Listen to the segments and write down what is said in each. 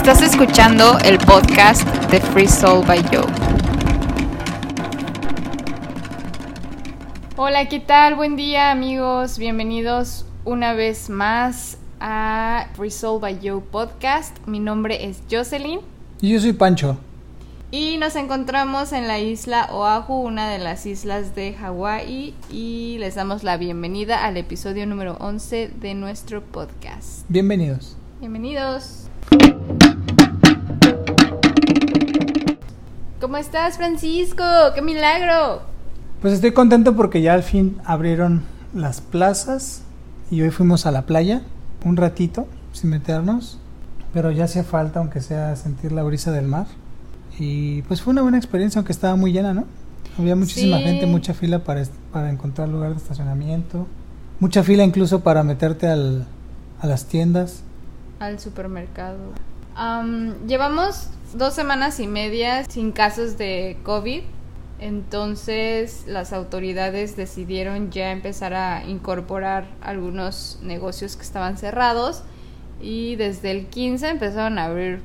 Estás escuchando el podcast de Free Soul by Joe. Hola, ¿qué tal? Buen día amigos, bienvenidos una vez más a Free Soul by Joe podcast. Mi nombre es Jocelyn. Y yo soy Pancho. Y nos encontramos en la isla Oahu, una de las islas de Hawái, y les damos la bienvenida al episodio número 11 de nuestro podcast. Bienvenidos. Bienvenidos. ¿Cómo estás, Francisco? ¡Qué milagro! Pues estoy contento porque ya al fin abrieron las plazas y hoy fuimos a la playa un ratito sin meternos, pero ya hacía falta, aunque sea sentir la brisa del mar. Y pues fue una buena experiencia, aunque estaba muy llena, ¿no? Había muchísima Sí. gente, mucha fila para, para encontrar lugar de estacionamiento, mucha fila incluso para meterte al, a las tiendas. Al supermercado. Am, llevamos dos semanas y media sin casos de COVID. Entonces las autoridades decidieron ya empezar a incorporar algunos negocios que estaban cerrados y desde el 15 empezaron a abrir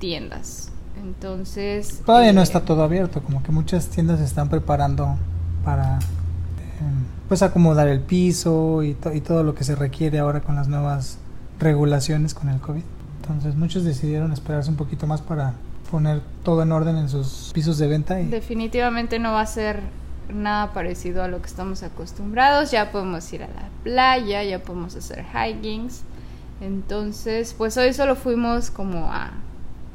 tiendas. Entonces... Todavía no eh, está todo abierto, como que muchas tiendas se están preparando para eh, pues acomodar el piso y, to- y todo lo que se requiere ahora con las nuevas regulaciones con el COVID. Entonces muchos decidieron esperarse un poquito más para poner todo en orden en sus pisos de venta y Definitivamente no va a ser nada parecido a lo que estamos acostumbrados. Ya podemos ir a la playa, ya podemos hacer hikings. Entonces, pues hoy solo fuimos como a,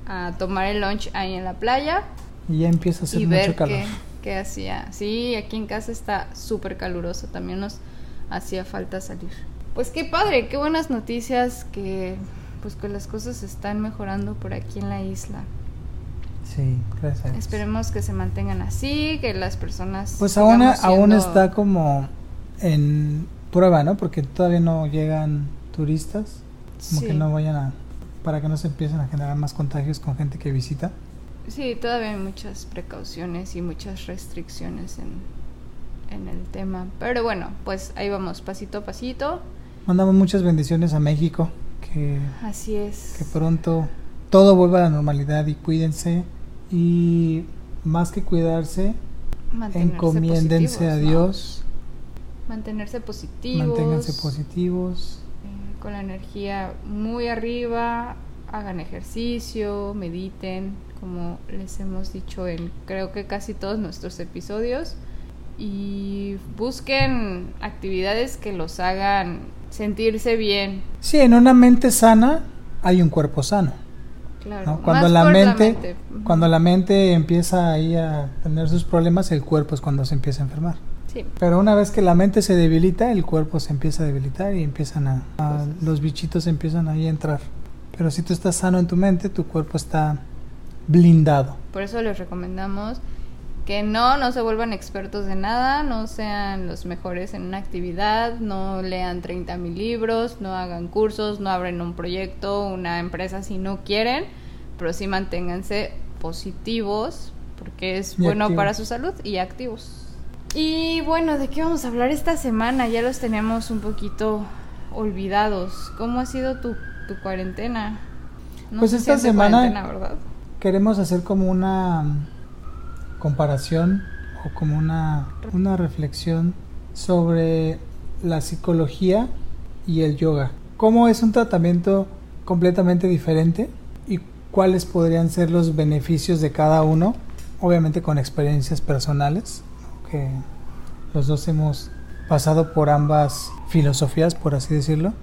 a tomar el lunch ahí en la playa y ya empieza a hacer y mucho ver calor. qué, qué hacía. Sí, aquí en casa está súper caluroso. También nos hacía falta salir. Pues qué padre, qué buenas noticias que pues que las cosas están mejorando por aquí en la isla. Sí, gracias. Esperemos que se mantengan así, que las personas... Pues aún, sigamos aún siendo- está como en prueba, ¿no? Porque todavía no llegan turistas, como Sí. que no vayan a para que no se empiecen a generar más contagios con gente que visita. Sí, todavía hay muchas precauciones y muchas restricciones en, en el tema. Pero bueno, pues ahí vamos, pasito a pasito. Mandamos muchas bendiciones a México, que, Así es. que pronto todo vuelva a la normalidad y cuídense. Y más que cuidarse, Mantenerse encomiéndense a positivos, ¿no? Dios, Mantenerse positivos. manténganse positivos. eh, con la energía muy arriba. Hagan ejercicio, mediten, como les hemos dicho en creo que casi todos nuestros episodios. Y busquen actividades que los hagan sentirse bien. Sí, en una mente sana hay un cuerpo sano. Claro. ¿no? Cuando la mente, cuando la mente empieza ahí a tener sus problemas, el cuerpo es cuando se empieza a enfermar. Sí, Pero una vez que la mente se debilita, el cuerpo se empieza a debilitar y empiezan a, a- los bichitos empiezan ahí a entrar. Pero si tú estás sano en tu mente, tu cuerpo está blindado. por eso les recomendamos que no, no se vuelvan expertos de nada, no sean los mejores en una actividad, no lean 30 mil libros, no hagan cursos, no abren un proyecto, una empresa si no quieren, pero sí manténganse positivos porque es Y bueno activos. para su salud y activos. Y bueno, ¿de qué vamos a hablar esta semana? Ya los tenemos un poquito olvidados. ¿Cómo ha sido tu, tu cuarentena? No Pues esta semana- cuarentena, ¿verdad? Queremos hacer como una comparación o como una, una reflexión sobre la psicología y el yoga. ¿Cómo es un tratamiento completamente diferente y cuáles podrían ser los beneficios de cada uno? Obviamente con experiencias personales, que los dos hemos pasado por ambas filosofías, por así decirlo,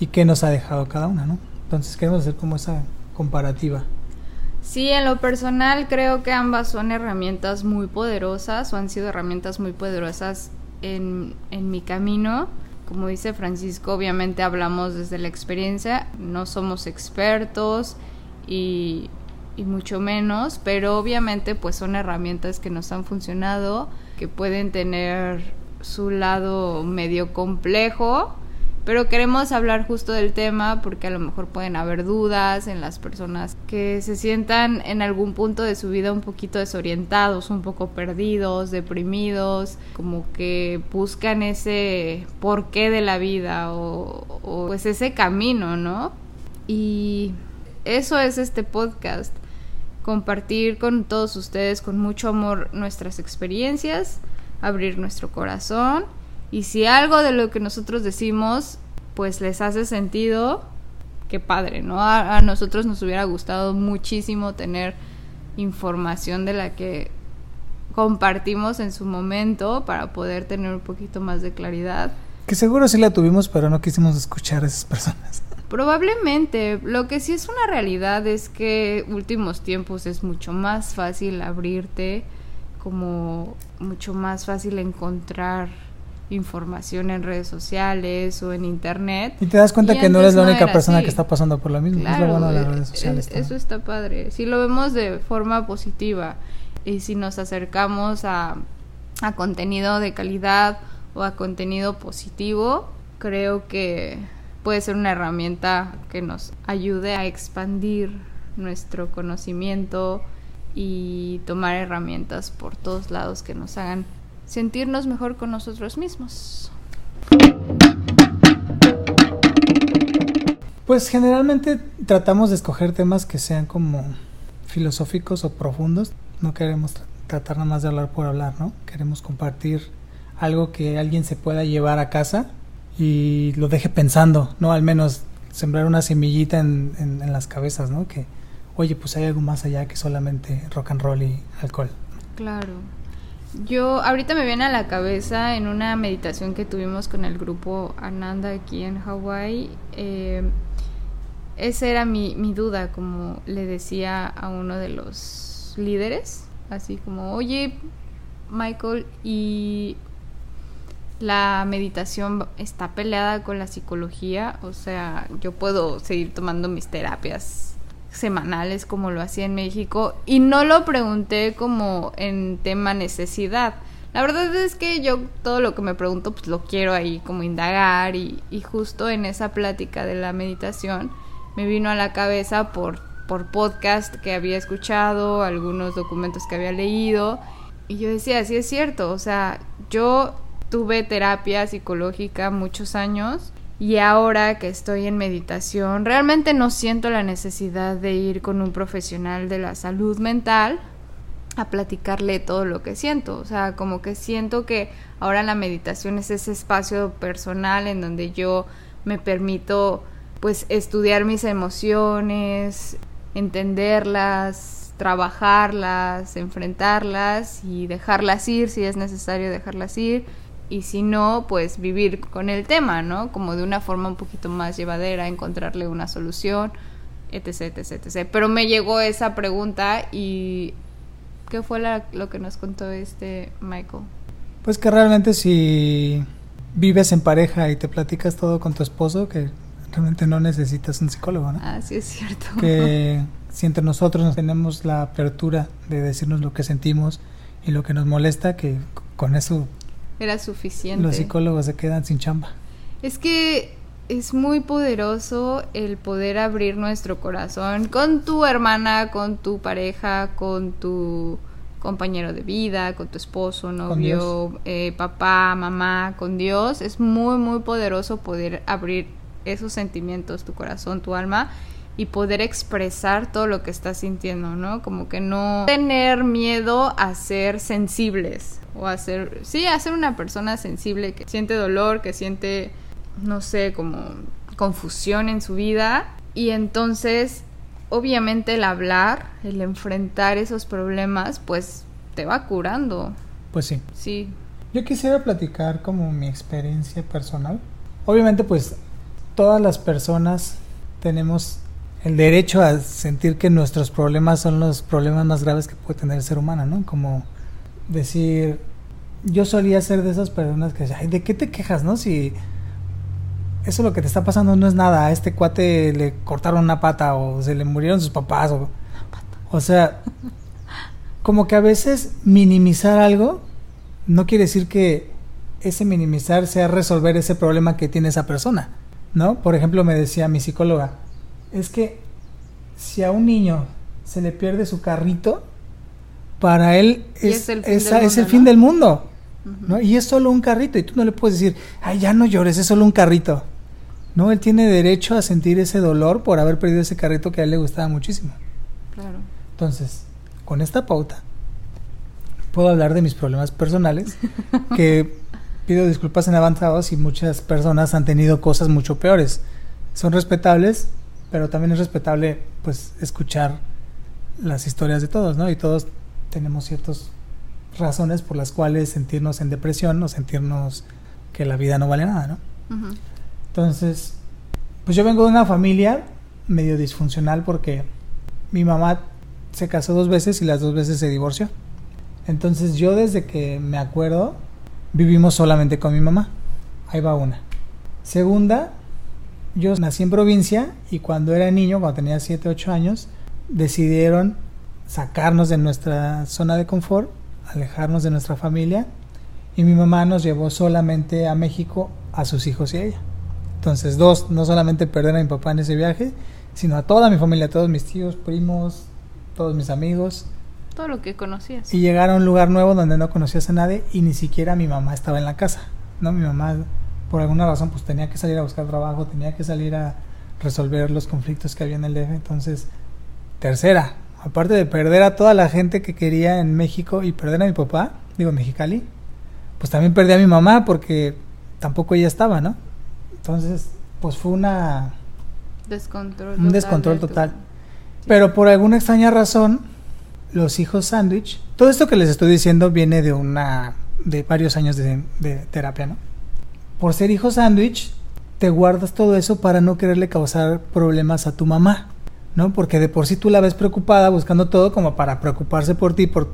y qué nos ha dejado cada una, ¿no? Entonces queremos hacer como esa comparativa. Sí, en lo personal creo que ambas son herramientas muy poderosas o han sido herramientas muy poderosas en, en mi camino. Como dice Francisco, obviamente hablamos desde la experiencia, no somos expertos y, y mucho menos, pero obviamente pues son herramientas que nos han funcionado, que pueden tener su lado medio complejo, pero queremos hablar justo del tema porque a lo mejor pueden haber dudas en las personas que se sientan en algún punto de su vida un poquito desorientados, un poco perdidos, deprimidos, como que buscan ese porqué de la vida o, pues ese camino, ¿no? Y eso es este podcast. Compartir con todos ustedes con mucho amor nuestras experiencias, abrir nuestro corazón y si algo de lo que nosotros decimos pues les hace sentido, qué padre, ¿no? A, a nosotros nos hubiera gustado muchísimo tener información de la que compartimos en su momento para poder tener un poquito más de claridad. Que seguro sí la tuvimos, pero no quisimos escuchar a esas personas. Probablemente, lo que sí es una realidad es que últimos tiempos es mucho más fácil abrirte, como mucho más fácil encontrar información en redes sociales o en internet. Y te das cuenta que no eres la única persona así. que está pasando por lo mismo. es lo Claro, bueno de las eh, redes sociales. es- también. eso está padre. Si lo vemos de forma positiva y si nos acercamos a, a contenido de calidad o a contenido positivo, creo que puede ser una herramienta que nos ayude a expandir nuestro conocimiento y tomar herramientas por todos lados que nos hagan sentirnos mejor con nosotros mismos. Pues generalmente tratamos de escoger temas que sean como filosóficos o profundos. No queremos tra- tratar nada más de hablar por hablar, ¿no? Queremos compartir algo que alguien se pueda llevar a casa y lo deje pensando, ¿no? Al menos sembrar una semillita en, en- en las cabezas, ¿no? Que, oye, pues hay algo más allá que solamente rock and roll y alcohol. Claro. Yo ahorita me viene a la cabeza en una meditación que tuvimos con el grupo Ananda aquí en Hawái. eh, esa era mi, mi duda, como le decía a uno de los líderes, así como, oye, Michael, y la meditación está peleada con la psicología, o sea, yo puedo seguir tomando mis terapias semanales como lo hacía en México y no lo pregunté como en tema necesidad. La verdad es que yo todo lo que me pregunto pues lo quiero ahí como indagar y, y justo en esa plática de la meditación me vino a la cabeza por, por podcast que había escuchado, algunos documentos que había leído y yo decía, sí es cierto, o sea, yo tuve terapia psicológica muchos años y ahora que estoy en meditación, realmente no siento la necesidad de ir con un profesional de la salud mental a platicarle todo lo que siento. O sea, como que siento que ahora la meditación es ese espacio personal en donde yo me permito pues estudiar mis emociones, entenderlas, trabajarlas, enfrentarlas y dejarlas ir si es necesario dejarlas ir y si no, pues vivir con el tema, ¿no? Como de una forma un poquito más llevadera, encontrarle una solución, etc, etc, etc. Pero me llegó esa pregunta y ¿qué fue la- lo que nos contó este Michael? Pues que realmente si vives en pareja y te platicas todo con tu esposo, que realmente no necesitas un psicólogo, ¿no? Ah, sí es cierto. que si entre nosotros nos tenemos la apertura de decirnos lo que sentimos y lo que nos molesta, que con eso Era suficiente. los psicólogos se quedan sin chamba. Es que es muy poderoso el poder abrir nuestro corazón con tu hermana, con tu pareja, con tu compañero de vida, con tu esposo, novio, eh, papá, mamá, con Dios. Es muy, muy poderoso poder abrir esos sentimientos, tu corazón, tu alma y poder expresar todo lo que estás sintiendo, ¿no? Como que no tener miedo a ser sensibles o a ser, sí, a ser una persona sensible que siente dolor, que siente, no sé, como confusión en su vida y entonces, obviamente el hablar, el enfrentar esos problemas, pues te va curando, Pues sí. sí. Yo quisiera platicar como mi experiencia personal. Obviamente pues todas las personas tenemos el derecho a sentir que nuestros problemas son los problemas más graves que puede tener el ser humano, ¿no? Como decir, yo solía ser de esas personas que, ay, ¿de qué te quejas, no? Si eso lo que te está pasando no es nada, a este cuate le cortaron una pata o se le murieron sus papás o, o sea, como que a veces minimizar algo no quiere decir que ese minimizar sea resolver ese problema que tiene esa persona, ¿no? Por ejemplo, me decía mi psicóloga, es que si a un niño se le pierde su carrito, para él es, es el fin es- del es el mundo, fin ¿no? del mundo, Ujú. ¿no? Y es solo un carrito y tú no le puedes decir, ay, ya no llores, es solo un carrito. No, él tiene derecho a sentir ese dolor por haber perdido ese carrito que a él le gustaba muchísimo. Claro. Entonces, con esta pauta, puedo hablar de mis problemas personales, que pido disculpas en avanzado si muchas personas han tenido cosas mucho peores. Son respetables, pero también es respetable pues escuchar las historias de todos, ¿no? Y todos tenemos ciertas razones por las cuales sentirnos en depresión o sentirnos que la vida no vale nada, ¿no? Entonces, pues yo vengo de una familia medio disfuncional porque mi mamá se casó dos veces y las dos veces se divorció. Entonces yo desde que me acuerdo vivimos solamente con mi mamá. Ahí va una. Segunda, yo nací en provincia y cuando era niño, cuando tenía 7, 8 años, decidieron sacarnos de nuestra zona de confort, alejarnos de nuestra familia y mi mamá nos llevó solamente a México a sus hijos y a ella. Entonces, dos, no solamente perder a mi papá en ese viaje, sino a toda mi familia, a todos mis tíos, primos, todos mis amigos, Todo lo que conocías. y llegar a un lugar nuevo donde no conocías a nadie y ni siquiera mi mamá estaba en la casa, ¿no? Mi mamá, por alguna razón, pues tenía que salir a buscar trabajo, tenía que salir a resolver los conflictos que había en el DF. Entonces, tercera, aparte de perder a toda la gente que quería en México y perder a mi papá, digo, Mexicali, pues también perdí a mi mamá porque tampoco ella estaba, ¿no? Entonces, pues fue una Descontrol. un descontrol total. Pero por alguna extraña razón, los hijos sándwich, todo esto que les estoy diciendo viene de una de varios años de, de terapia, ¿no? Por ser hijo sándwich, te guardas todo eso para no quererle causar problemas a tu mamá, ¿no? Porque de por sí tú la ves preocupada, buscando todo como para preocuparse por ti, por,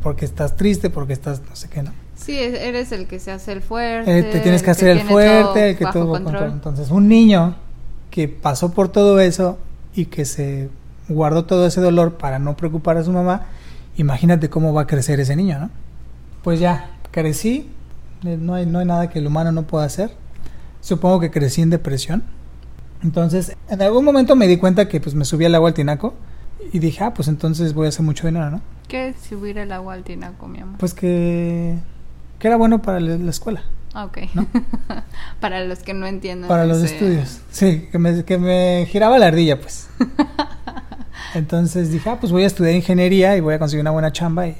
porque estás triste, porque estás no sé qué, ¿no? Sí, e- eres el que se hace el fuerte. Eh, te tienes que hacer el fuerte, el que todo control. control. Entonces, un niño que pasó por todo eso y que se guardó todo ese dolor para no preocupar a su mamá, imagínate cómo va a crecer ese niño, ¿no? Pues ya, crecí, no hay, no hay nada que el humano no pueda hacer. Supongo que crecí en depresión. Entonces, en algún momento me di cuenta que pues me subí al agua al tinaco y dije, ah, pues entonces voy a hacer mucho dinero, ¿no? ¿Qué es subir el agua al tinaco, mi amor? Pues que, que era bueno para la la escuela. Ah, ok. ¿no? Para los que no entiendan. Para los ese- estudios. Sí, que me, que me giraba la ardilla, pues. Entonces dije, ah, pues voy a estudiar ingeniería y voy a conseguir una buena chamba y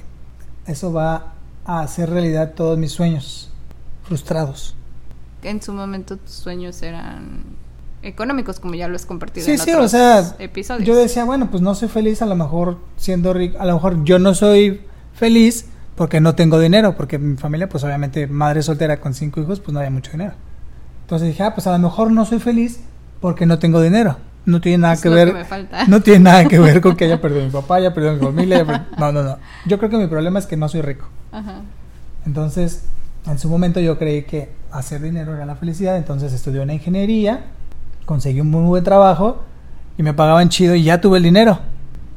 eso va a hacer realidad todos mis sueños frustrados. En su momento tus sueños eran económicos, como ya lo has compartido Sí, en sí, otros o sea, episodios. yo decía, bueno, pues no soy feliz a lo mejor siendo rico, a lo mejor yo no soy feliz porque no tengo dinero, porque mi familia, pues obviamente madre soltera con cinco hijos, pues no había mucho dinero. Entonces dije, ah, pues a lo mejor no soy feliz porque no tengo dinero. No tiene nada Es que ver. que me falta. No tiene nada que ver con que haya perdido a mi papá, haya perdido a mi familia. haya perdido- No, no, no. Yo creo que mi problema es que no soy rico. Ajá. Entonces, en su momento yo creí que hacer dinero era la felicidad, entonces estudié una ingeniería, conseguí un muy buen trabajo y me pagaban chido y ya tuve el dinero.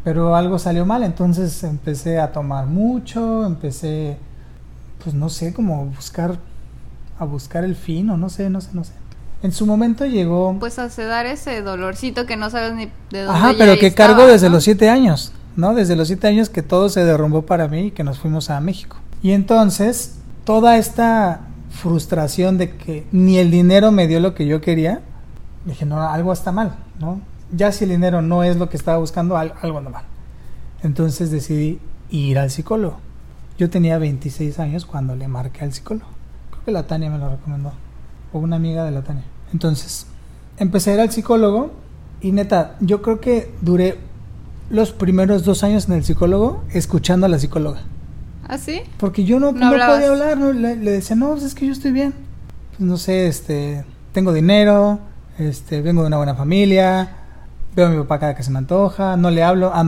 Pero algo salió mal, entonces empecé a tomar mucho, empecé, pues no sé, como buscar, a buscar el fin o no sé, no sé, no sé. En su momento llegó... Pues a sedar ese dolorcito que no sabes ni de dónde Ajá, pero que estaba, cargo desde ¿no? los siete años, ¿no? Desde los siete años que todo se derrumbó para mí y que nos fuimos a México. Y entonces, toda esta frustración de que ni el dinero me dio lo que yo quería, dije, no, algo está mal, ¿no? Ya si el dinero no es lo que estaba buscando, al- algo anda mal. Entonces decidí ir al psicólogo. Yo tenía 26 años cuando le marqué al psicólogo. Creo que la Tania me lo recomendó. O una amiga de la Tania. Entonces, empecé a ir al psicólogo y neta, yo creo que duré los primeros dos años en el psicólogo escuchando a la psicóloga. ¿Ah, sí? Porque yo no, No podía hablar, ¿no? Le, le decía, no, pues es que yo estoy bien. Pues no sé, este, tengo dinero, este, vengo de una buena familia, veo a mi papá cada que se me antoja, no le hablo. Ah,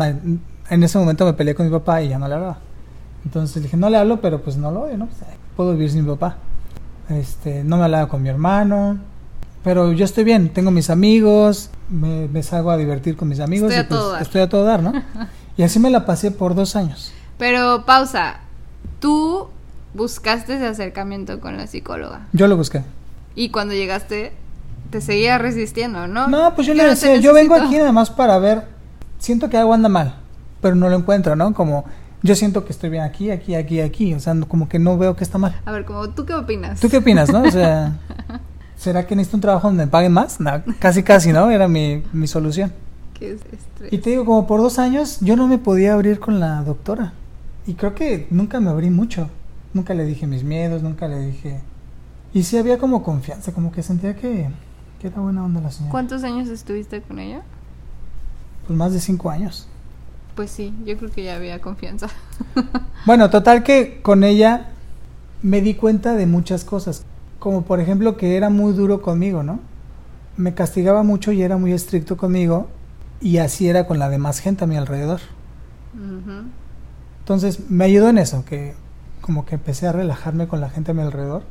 en ese momento me peleé con mi papá y ya no le hablaba. Entonces le dije, no le hablo, pero pues no lo odio, ¿no? Pues, puedo vivir sin mi papá. Este, no me hablaba con mi hermano, pero yo estoy bien, tengo mis amigos, me, me salgo a divertir con mis amigos Estoy y a pues todo dar. estoy a todo dar, ¿no? y así me la pasé por dos años. Pero pausa. Tú buscaste ese acercamiento con la psicóloga. Yo lo busqué. Y cuando llegaste, te seguía resistiendo, ¿no? No, pues yo, le no decía, te yo vengo aquí nada más para ver, siento que algo anda mal, pero no lo encuentro, ¿no? Como yo siento que estoy bien aquí, aquí, aquí, aquí, o sea, no- como que no veo que está mal. A ver, como tú qué opinas. ¿Tú qué opinas, no? O sea, ¿será que necesito un trabajo donde me paguen más? No, casi, casi, ¿no? Era mi, mi solución. Qué estrés. Y te digo, como por dos años yo no me podía abrir con la doctora. Y creo que nunca me abrí mucho. Nunca le dije mis miedos, nunca le dije... Y sí había como confianza, como que sentía que, que era buena onda la señora. ¿Cuántos años estuviste con ella? Pues más de cinco años. Pues sí, yo creo que ya había confianza. Bueno, total que con ella me di cuenta de muchas cosas. Como por ejemplo que era muy duro conmigo, ¿no? Me castigaba mucho y era muy estricto conmigo. Y así era con la demás gente a mi alrededor. Ujú. Entonces me ayudó en eso, que como que empecé a relajarme con la gente a mi alrededor.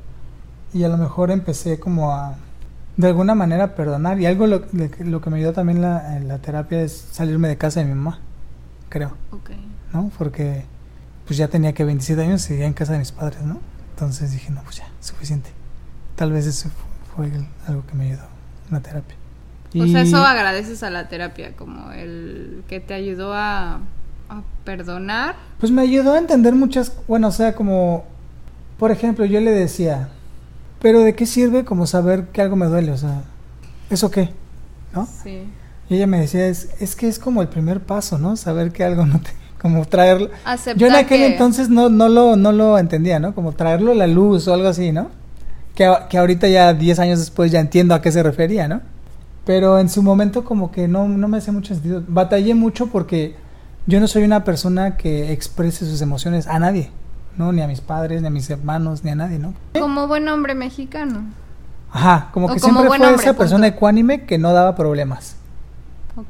Y a lo mejor empecé como a, de alguna manera, perdonar. Y algo lo, lo que me ayudó también la, en la terapia es salirme de casa de mi mamá, creo. Ok. ¿no? Porque pues ya tenía que 27 años y seguía en casa de mis padres, ¿no? Entonces dije, no, pues ya, suficiente. Tal vez eso fue, fue algo que me ayudó en la terapia. O sea, Y- eso agradeces a la terapia, como el que te ayudó a, a perdonar. Pues me ayudó a entender muchas, bueno, o sea, como, por ejemplo, yo le decía, pero ¿de qué sirve como saber que algo me duele? O sea, ¿eso qué? ¿No? Sí. Y ella me decía, es, es que es como el primer paso, ¿no? Saber que algo no te, como traerlo. Aceptar Yo en aquel que- entonces no, no, lo, no lo entendía, ¿no? Como traerlo a la luz o algo así, ¿no? Que, que ahorita ya 10 años después ya entiendo a qué se refería, ¿no? Pero en su momento como que no, no me hacía mucho sentido. Batallé mucho porque yo no soy una persona que exprese sus emociones a nadie, ¿no? Ni a mis padres, ni a mis hermanos, ni a nadie, ¿no? Como buen hombre mexicano. Ajá, como O que como siempre fue hombre, esa punto. persona ecuánime que no daba problemas.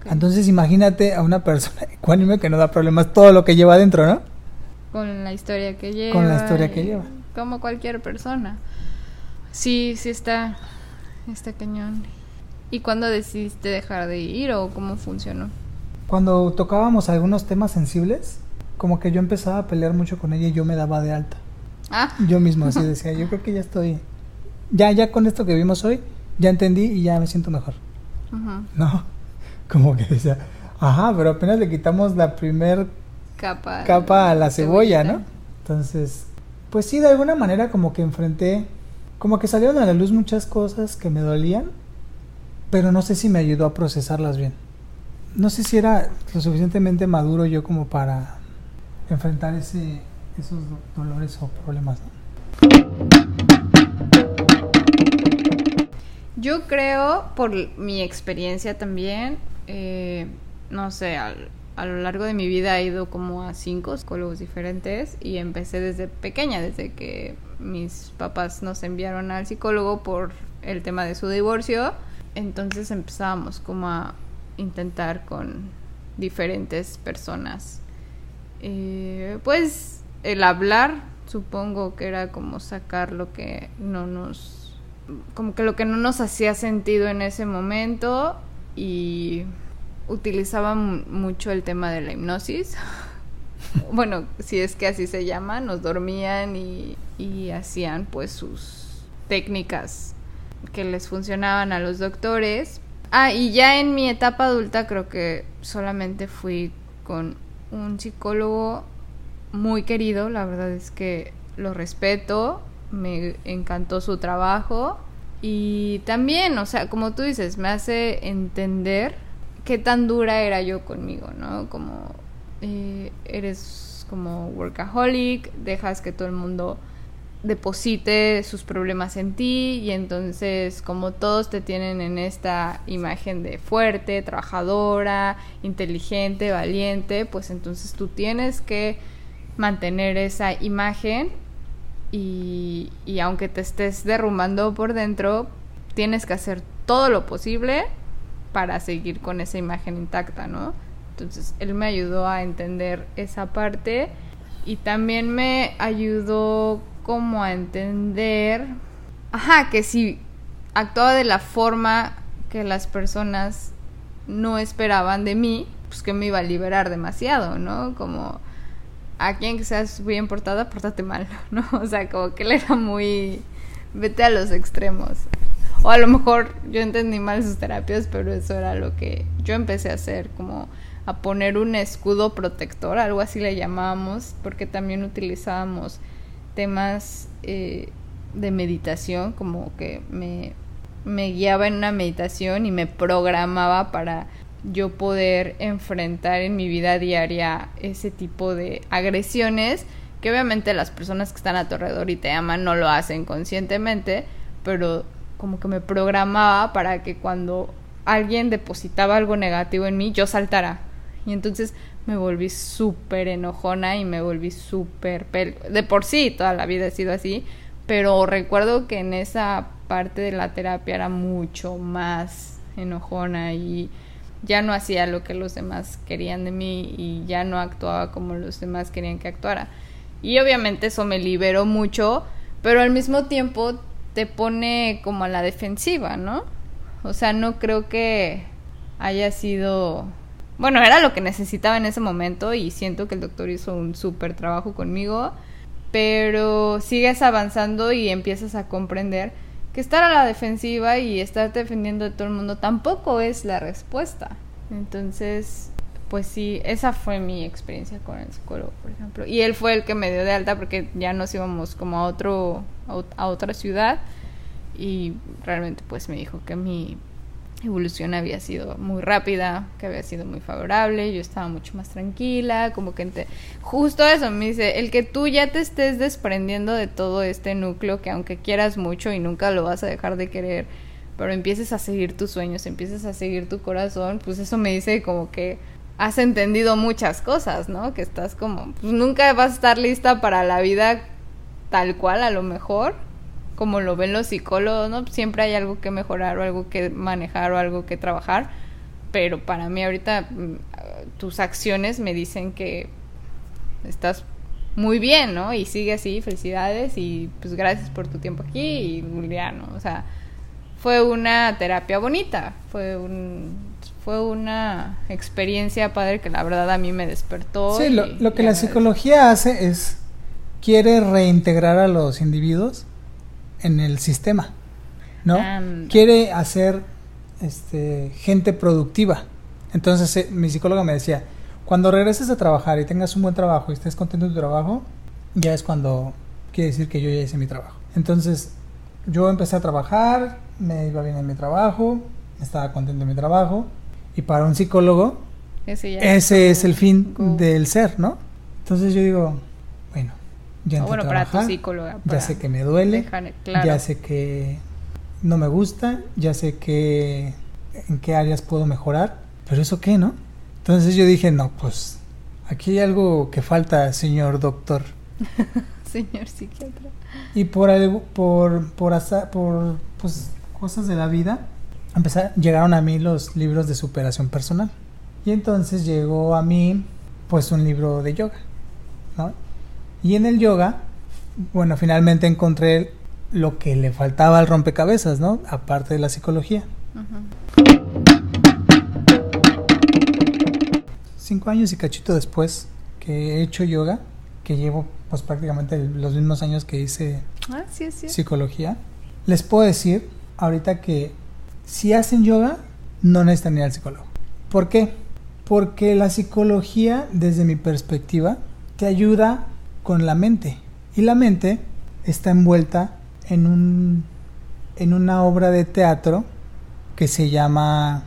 Entonces imagínate a una persona ecuánime que no da problemas todo lo que lleva adentro, ¿no? Con la historia que lleva. Con la historia que lleva. Como cualquier persona. Sí, sí está. Está cañón. ¿Y cuándo decidiste dejar de ir o cómo funcionó? Cuando tocábamos algunos temas sensibles, como que yo empezaba a pelear mucho con ella y yo me daba de alta. Ah, Yo mismo así decía, yo creo que ya estoy, ya, ya con esto que vimos hoy, ya entendí y ya me siento mejor. No, como que decía, ajá, pero apenas le quitamos la primer capa. capa a la cebolla, ¿no? Entonces, pues sí, de alguna manera como que enfrenté, como que salieron a la luz muchas cosas que me dolían, pero no sé si me ayudó a procesarlas bien. No sé si era lo suficientemente maduro yo como para enfrentar ese, esos do- dolores o problemas. ¿no? Yo creo, por mi experiencia también, eh, no sé, al- a lo largo de mi vida he ido como a cinco psicólogos diferentes y empecé desde pequeña, desde que mis papás nos enviaron al psicólogo por el tema de su divorcio. Entonces empezábamos como a intentar con diferentes personas. Eh, pues el hablar, supongo que era como sacar lo que no nos como que lo que no nos hacía sentido en ese momento y utilizaba mu- mucho el tema de la hipnosis. bueno, si es que así se llama, nos dormían y, y hacían pues sus técnicas que les funcionaban a los doctores. Ah, y ya en mi etapa adulta creo que solamente fui con un psicólogo muy querido, la verdad es que lo respeto, me encantó su trabajo y también, o sea, como tú dices, me hace entender qué tan dura era yo conmigo, ¿no? Como eh, eres como workaholic, dejas que todo el mundo deposite sus problemas en ti y entonces como todos te tienen en esta imagen de fuerte, trabajadora, inteligente, valiente, pues entonces tú tienes que mantener esa imagen y, y aunque te estés derrumbando por dentro, tienes que hacer todo lo posible para seguir con esa imagen intacta, ¿no? Entonces él me ayudó a entender esa parte y también me ayudó como a entender, ajá, que si actuaba de la forma que las personas no esperaban de mí, pues que me iba a liberar demasiado, ¿no? Como a quien que seas bien portada, pórtate mal, ¿no? O sea, como que él era muy... Vete a los extremos. O a lo mejor yo entendí mal sus terapias, pero eso era lo que yo empecé a hacer, como a poner un escudo protector, algo así le llamábamos, porque también utilizábamos temas eh, de meditación, como que me me guiaba en una meditación y me programaba para yo poder enfrentar en mi vida diaria ese tipo de agresiones que obviamente las personas que están a tu alrededor y te aman no lo hacen conscientemente, pero como que me programaba para que cuando alguien depositaba algo negativo en mí, yo saltara. Y entonces me volví súper enojona y me volví súper... De por sí, toda la vida he sido así, pero recuerdo que en esa parte de la terapia era mucho más enojona y ya no hacía lo que los demás querían de mí y ya no actuaba como los demás querían que actuara. Y obviamente eso me liberó mucho, pero al mismo tiempo te pone como a la defensiva, ¿no? O sea, no creo que haya sido... Bueno, era lo que necesitaba en ese momento y siento que el doctor hizo un súper trabajo conmigo, pero sigues avanzando y empiezas a comprender que estar a la defensiva y estar defendiendo de todo el mundo tampoco es la respuesta. Entonces, pues sí, esa fue mi experiencia con el psicólogo, por ejemplo. Y él fue el que me dio de alta porque ya nos íbamos como a otro a otra ciudad y realmente pues me dijo que mi evolución había sido muy rápida, que había sido muy favorable, yo estaba mucho más tranquila, como que justo eso me dice, el que tú ya te estés desprendiendo de todo este núcleo que aunque quieras mucho y nunca lo vas a dejar de querer, pero empieces a seguir tus sueños, empieces a seguir tu corazón, pues eso me dice como que has entendido muchas cosas, ¿no? Que estás como, pues nunca vas a estar lista para la vida tal cual a lo mejor, como lo ven los psicólogos, ¿no? Siempre hay algo que mejorar o algo que manejar o algo que trabajar, pero para mí ahorita mm, tus acciones me dicen que estás muy bien, ¿no? Y sigue así, felicidades y pues gracias por tu tiempo aquí y Juliano, o sea, fue una terapia bonita, fue un fue una experiencia padre que la verdad a mí me despertó. Sí, lo, lo que la psicología hace es quiere reintegrar a los individuos en el sistema, ¿no? Quiere hacer este, gente productiva. Entonces eh, mi psicóloga me decía, cuando regreses a trabajar y tengas un buen trabajo y estés contento de tu trabajo, ya es cuando quiere decir que yo ya hice mi trabajo. Entonces yo empecé a trabajar, me iba bien en mi trabajo, estaba contento en mi trabajo y para un psicólogo ese, es el fin del ser, ¿no? Entonces yo digo, ya bueno, para tu psicóloga. ya sé que me duele, ya sé que no me gusta, ya sé que en qué áreas puedo mejorar, pero eso qué, ¿no? Entonces yo dije, no, pues aquí hay algo que falta, señor doctor. señor psiquiatra. Y por algo, por, por, por pues, cosas de la vida, empezar, llegaron a mí los libros de superación personal. Y entonces llegó a mí, pues, un libro de yoga, ¿no? Y en el yoga, bueno, finalmente encontré lo que le faltaba al rompecabezas, ¿no? Aparte de la psicología. Cinco años y cachito después que he hecho yoga, que llevo pues prácticamente los mismos años que hice ah, psicología, les puedo decir ahorita que si hacen yoga, no necesitan ir al psicólogo. ¿Por qué? Porque la psicología, desde mi perspectiva, te ayuda con la mente. Y la mente está envuelta en, un, en una obra de teatro que se llama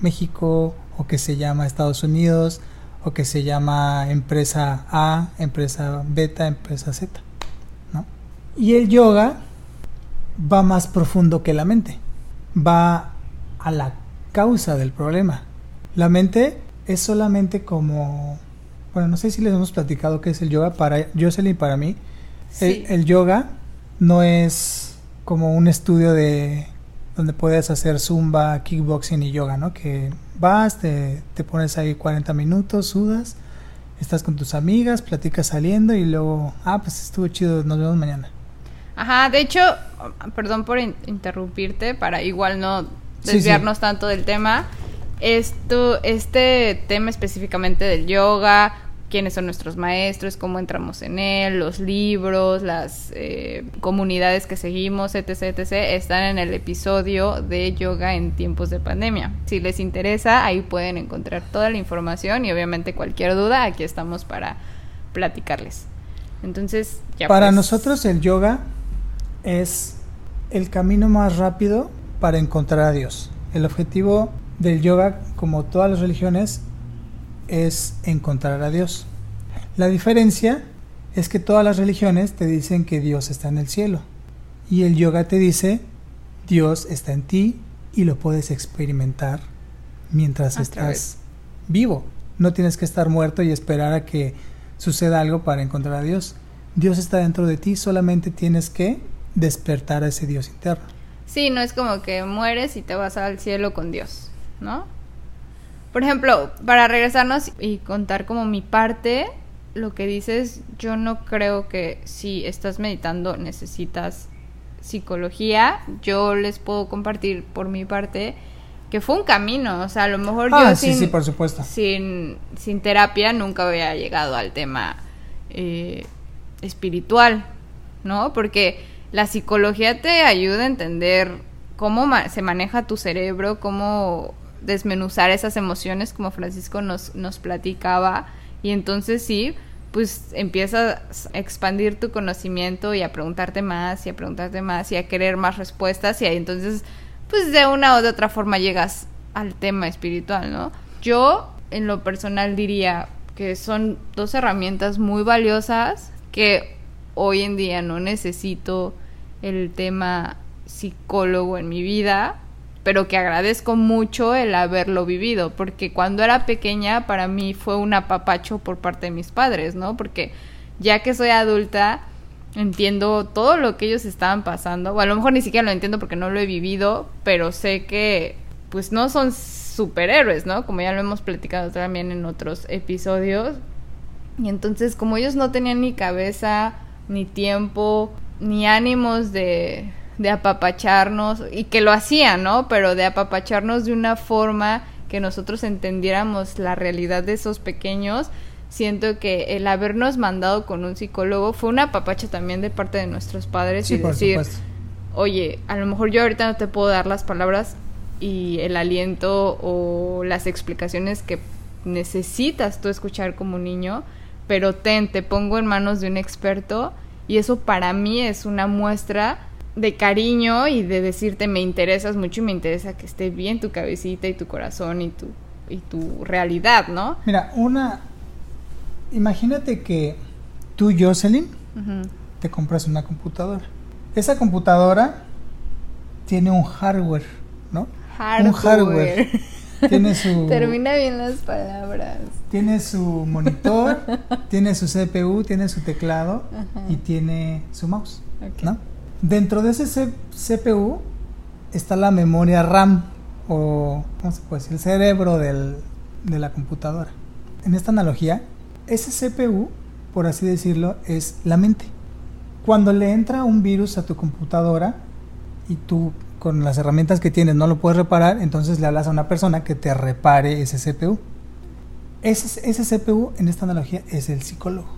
México o que se llama Estados Unidos o que se llama empresa A, empresa beta, empresa Z. Y el yoga va más profundo que la mente, va a la causa del problema. La mente es solamente como bueno, no sé si les hemos platicado qué es el yoga. Para Jocelyn y para mí, el, yoga no es como un estudio de donde puedes hacer zumba, kickboxing y yoga, ¿no? Que vas, te, te pones ahí 40 minutos, sudas, estás con tus amigas, platicas saliendo y luego, ah, pues estuvo chido, nos vemos mañana. Ajá, de hecho, perdón por interrumpirte, para igual no desviarnos tanto del tema. Esto, este tema específicamente del yoga, quiénes son nuestros maestros, cómo entramos en él, los libros, las eh, comunidades que seguimos, etc, etc, están en el episodio de yoga en tiempos de pandemia. Si les interesa, ahí pueden encontrar toda la información y obviamente cualquier duda, aquí estamos para platicarles. Entonces, ya Para pues. nosotros el yoga es el camino más rápido para encontrar a Dios. El objetivo del yoga, como todas las religiones, es encontrar a Dios. La diferencia es que todas las religiones te dicen que Dios está en el cielo y el yoga te dice Dios está en ti y lo puedes experimentar mientras estás vivo. No tienes que estar muerto y esperar a que suceda algo para encontrar a Dios. Dios está dentro de ti, solamente tienes que despertar a ese Dios interno. Sí, no es como que mueres y te vas al cielo con Dios, ¿no? Por ejemplo, para regresarnos y contar como mi parte, lo que dices, yo no creo que si estás meditando necesitas psicología. Yo les puedo compartir por mi parte que fue un camino, o sea, a lo mejor ah, yo sí, sin, sí, por supuesto. sin, sin terapia nunca había llegado al tema eh, espiritual, ¿no? Porque la psicología te ayuda a entender cómo se maneja tu cerebro, cómo desmenuzar esas emociones, como Francisco nos, nos platicaba, y entonces sí, pues empiezas a expandir tu conocimiento y a preguntarte más y a preguntarte más y a querer más respuestas. Y entonces pues de una o de otra forma llegas al tema espiritual, ¿no? Yo en lo personal diría que son dos herramientas muy valiosas que hoy en día no necesito el tema psicólogo en mi vida pero que agradezco mucho el haberlo vivido, porque cuando era pequeña para mí fue un apapacho por parte de mis padres, ¿no? Porque ya que soy adulta, entiendo todo lo que ellos estaban pasando, o a lo mejor ni siquiera lo entiendo porque no lo he vivido, pero sé que pues no son superhéroes, ¿no? Como ya lo hemos platicado también en otros episodios. Y entonces como ellos no tenían ni cabeza, ni tiempo, ni ánimos de de apapacharnos y que lo hacían, ¿no? Pero de apapacharnos de una forma que nosotros entendiéramos la realidad de esos pequeños. Siento que el habernos mandado con un psicólogo fue una apapacha también de parte de nuestros padres y decir, oye, a lo mejor yo ahorita no te puedo dar las palabras y el aliento o las explicaciones que necesitas tú escuchar como niño, pero ten, te pongo en manos de un experto y eso para mí es una muestra de cariño y de decirte me interesas mucho y me interesa que esté bien tu cabecita y tu corazón y tu, y tu realidad, ¿no? Mira, una... Imagínate que tú, Jocelyn, te compras una computadora. Esa computadora tiene un hardware, ¿no? Hardware. Un hardware. Tiene su... Termina bien las palabras. Tiene su monitor, tiene su CPU, tiene su teclado y tiene su mouse, ¿no? Dentro de ese CPU está la memoria RAM o, ¿cómo se puede decir? El cerebro del, de la computadora. En esta analogía, ese CPU, por así decirlo, es la mente. Cuando le entra un virus a tu computadora y tú con las herramientas que tienes no lo puedes reparar, entonces le hablas a una persona que te repare ese CPU. Ese, ese CPU en esta analogía es el psicólogo.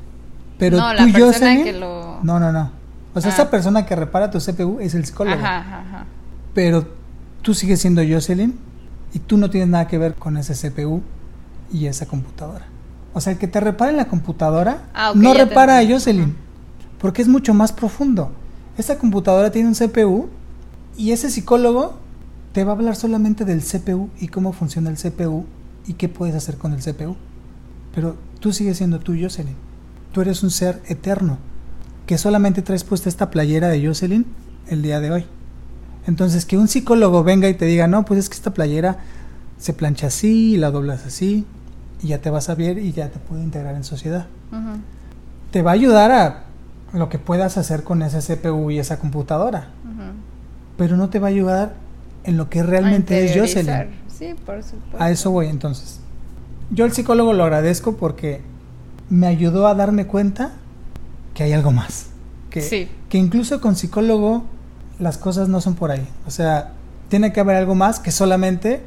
Pero no, tú, la persona que lo... No, no, no. O sea, esa ah. persona que repara tu CPU es el psicólogo. Ajá, ajá. Pero tú sigues siendo Jocelyn y tú no tienes nada que ver con ese CPU y esa computadora. O sea, el que te repare la computadora ah, no repara a Jocelyn, porque es mucho más profundo. Esa computadora tiene un CPU y ese psicólogo te va a hablar solamente del CPU y cómo funciona el CPU y qué puedes hacer con el CPU. Pero tú sigues siendo tú, Jocelyn. Tú eres un ser eterno que solamente traes puesta esta playera de Jocelyn el día de hoy. Entonces, que un psicólogo venga y te diga, no, pues es que esta playera se plancha así y la doblas así y ya te vas a ver y ya te puede integrar en sociedad. Te va a ayudar a lo que puedas hacer con ese CPU y esa computadora, pero no te va a ayudar en lo que realmente es Jocelyn. Sí, por supuesto. A eso voy entonces. Yo el psicólogo lo agradezco porque me ayudó a darme cuenta que hay algo más. Que, que incluso con psicólogo las cosas no son por ahí. O sea, tiene que haber algo más que solamente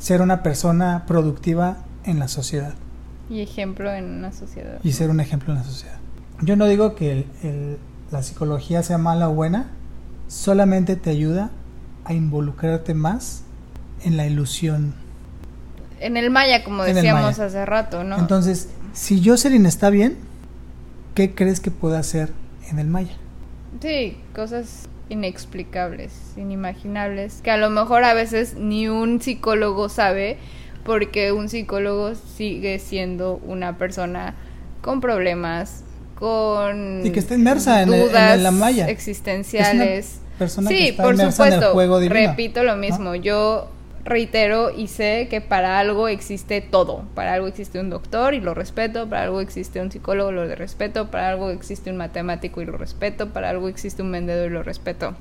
ser una persona productiva en la sociedad. Y ejemplo en una sociedad. Y ser un ejemplo en la sociedad. Yo no digo que la psicología sea mala o buena, solamente te ayuda a involucrarte más en la ilusión. En el maya, como decíamos hace rato, ¿no? Entonces, si Jocelyn está bien, ¿qué crees que puede hacer en el Maya? Sí, cosas inexplicables, inimaginables, que a lo mejor a veces ni un psicólogo sabe, porque un psicólogo sigue siendo una persona con problemas, con y que está inmersa en, dudas en, la malla. existenciales. Persona sí, que está por inmersa en el supuesto. juego divino, repito lo mismo. Yo reitero y sé que para algo existe todo. Para algo existe un doctor y lo respeto, para algo existe un psicólogo y lo respeto, para algo existe un matemático y lo respeto, para algo existe un vendedor y lo respeto.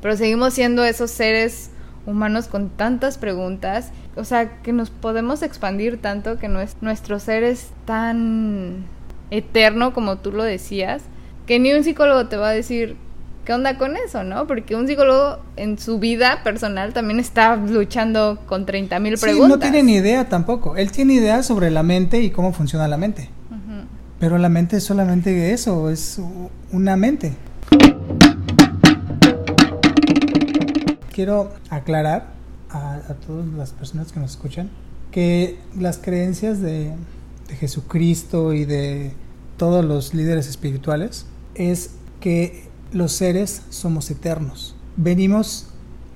Pero seguimos siendo esos seres humanos con tantas preguntas, o sea, que nos podemos expandir tanto, que nuestro ser es tan eterno como tú lo decías, que ni un psicólogo te va a decir ¿qué onda con eso, no? Porque un psicólogo en su vida personal también está luchando con 30 mil preguntas. Sí, no tiene ni idea tampoco. Él tiene idea sobre la mente y cómo funciona la mente. Pero la mente es solamente eso, es una mente. Quiero aclarar a, a todas las personas que nos escuchan que las creencias de, de Jesucristo y de todos los líderes espirituales es que los seres somos eternos. Venimos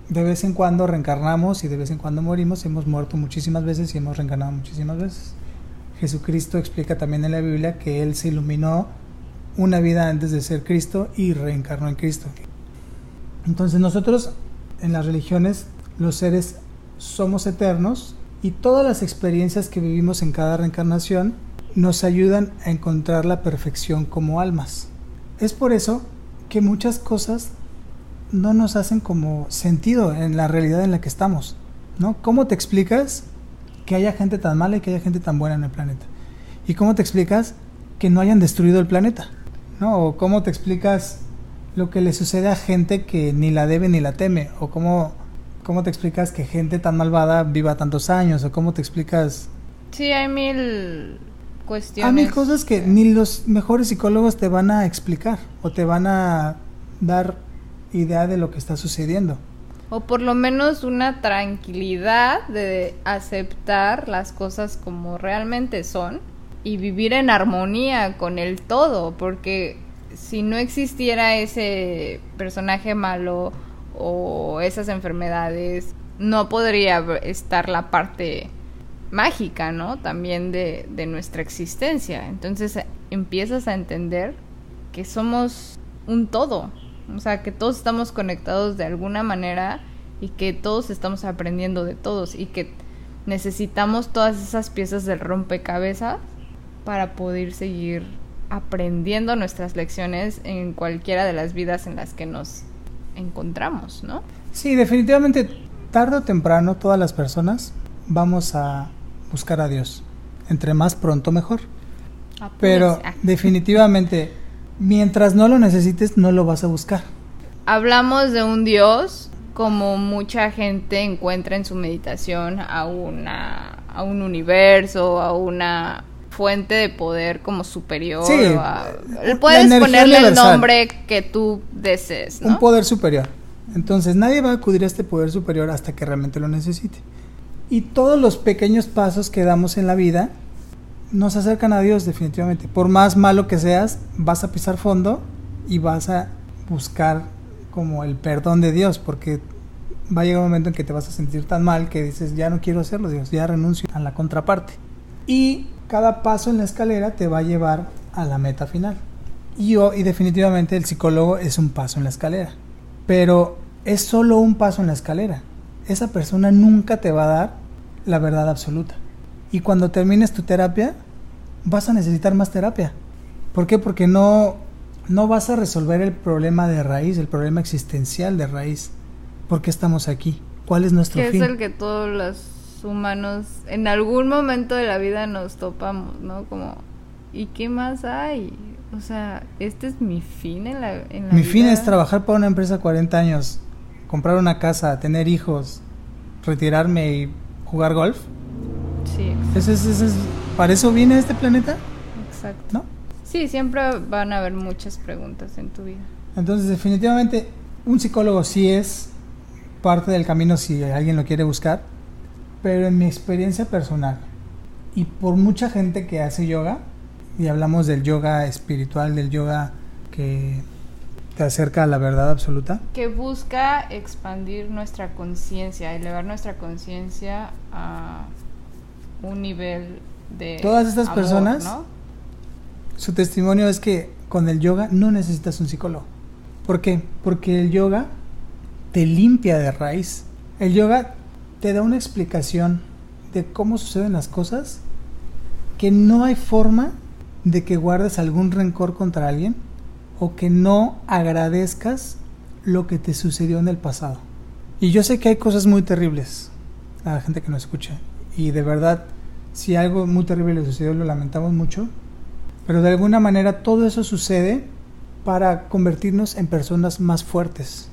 de vez en cuando, reencarnamos y de vez en cuando morimos. Hemos muerto muchísimas veces y hemos reencarnado muchísimas veces. Jesucristo explica también en la Biblia que Él se iluminó una vida antes de ser Cristo y reencarnó en Cristo. Entonces nosotros en las religiones los seres somos eternos y todas las experiencias que vivimos en cada reencarnación nos ayudan a encontrar la perfección como almas. Es por eso que muchas cosas no nos hacen como sentido en la realidad en la que estamos, ¿no? ¿Cómo te explicas que haya gente tan mala y que haya gente tan buena en el planeta? ¿Y cómo te explicas que no hayan destruido el planeta? ¿No? ¿O cómo te explicas lo que le sucede a gente que ni la debe ni la teme? ¿O cómo, cómo te explicas que gente tan malvada viva tantos años? ¿O cómo te explicas... Sí, hay mil cuestiones. Hay mil cosas que ni los mejores psicólogos te van a explicar o te van a dar idea de lo que está sucediendo. O por lo menos una tranquilidad de aceptar las cosas como realmente son y vivir en armonía con el todo, porque si no existiera ese personaje malo o esas enfermedades, no podría estar la parte mágica, ¿no? También de, de nuestra existencia. Entonces empiezas a entender que somos un todo, o sea, que todos estamos conectados de alguna manera y que todos estamos aprendiendo de todos y que necesitamos todas esas piezas del rompecabezas para poder seguir aprendiendo nuestras lecciones en cualquiera de las vidas en las que nos encontramos, ¿no? Sí, definitivamente tarde o temprano todas las personas vamos a buscar a Dios. Entre más pronto mejor. Pero definitivamente, mientras no lo necesites, no lo vas a buscar. Hablamos de un Dios como mucha gente encuentra en su meditación a una a un universo, a una fuente de poder como superior. Sí, a, puedes ponerle universal. el nombre que tú desees. ¿no? Un poder superior. Entonces nadie va a acudir a este poder superior hasta que realmente lo necesite. Y todos los pequeños pasos que damos en la vida nos acercan a Dios definitivamente. Por más malo que seas, vas a pisar fondo y vas a buscar como el perdón de Dios, porque va a llegar un momento en que te vas a sentir tan mal que dices, ya no quiero hacerlo, Dios, ya renuncio a la contraparte. Y cada paso en la escalera te va a llevar a la meta final. Y, yo, y definitivamente el psicólogo es un paso en la escalera, pero es solo un paso en la escalera esa persona nunca te va a dar la verdad absoluta. Y cuando termines tu terapia, vas a necesitar más terapia. ¿Por qué? Porque no, no vas a resolver el problema de raíz, el problema existencial de raíz. ¿Por qué estamos aquí? ¿Cuál es nuestro que fin? es el que todos los humanos en algún momento de la vida nos topamos, ¿no? Como, ¿y qué más hay? O sea, este es mi fin en la, en la Mi vida? fin es trabajar para una empresa 40 años, comprar una casa, tener hijos, retirarme y jugar golf. Sí, ¿Ese es, ese es, ¿Para eso viene este planeta? exacto. ¿No? Sí, siempre van a haber muchas preguntas en tu vida. Entonces, definitivamente, un psicólogo sí es parte del camino si alguien lo quiere buscar, pero en mi experiencia personal y por mucha gente que hace yoga, y hablamos del yoga espiritual, del yoga que te acerca a la verdad absoluta. Que busca expandir nuestra conciencia, elevar nuestra conciencia a un nivel de... Todas estas amor, personas, ¿no? su testimonio es que con el yoga no necesitas un psicólogo. ¿Por qué? Porque el yoga te limpia de raíz. El yoga te da una explicación de cómo suceden las cosas que no hay forma de que guardes algún rencor contra alguien o que no agradezcas lo que te sucedió en el pasado. Y yo sé que hay cosas muy terribles a la gente que nos escucha. Y de verdad, si algo muy terrible le sucedió, lo lamentamos mucho. Pero de alguna manera todo eso sucede para convertirnos en personas más fuertes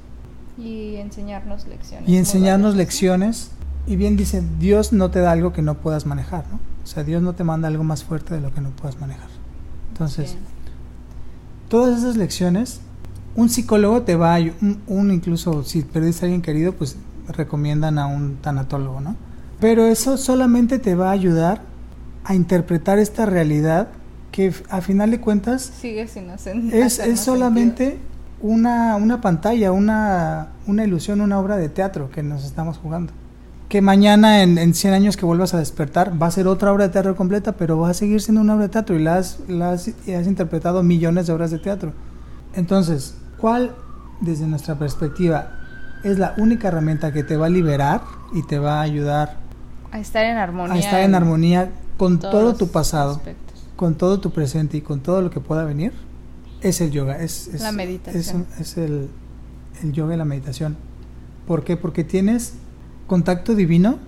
Y enseñarnos lecciones. y enseñarnos lecciones. Y bien dice, Dios no te da algo que no puedas manejar, ¿no? O sea, Dios no te manda algo más fuerte de lo que no puedas manejar. Entonces, Bien. Todas esas lecciones, un psicólogo te va a un, un incluso si perdiste a alguien querido, pues recomiendan a un tanatólogo, ¿no? Pero eso solamente te va a ayudar a interpretar esta realidad que a final de cuentas Sigue sin hacer es, es solamente una, una pantalla, una, una ilusión, una obra de teatro que nos estamos jugando. Que mañana, en, en 100 años que vuelvas a despertar, va a ser otra obra de teatro completa, pero va a seguir siendo una obra de teatro y la has, la has, y has interpretado millones de obras de teatro. Entonces, ¿cuál, desde nuestra perspectiva, es la única herramienta que te va a liberar y te va a ayudar A estar en armonía. a estar en armonía con todo tu pasado? aspectos. con todo tu presente y con todo lo que pueda venir, es el yoga. Es, es- La meditación. Es, es el, el yoga y la meditación. ¿Por qué? Porque tienes contacto divino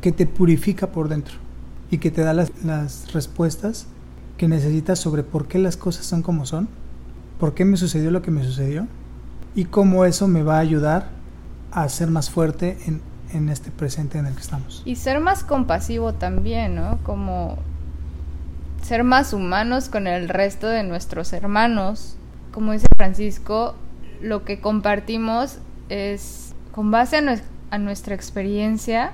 que te purifica por dentro y que te da las, respuestas que necesitas sobre por qué las cosas son como son, por qué me sucedió lo que me sucedió y cómo eso me va a ayudar a ser más fuerte en, en este presente en el que estamos. Y ser más compasivo también, ¿no? Como ser más humanos con el resto de nuestros hermanos. Como dice Francisco, lo que compartimos es con base a, a nuestra experiencia,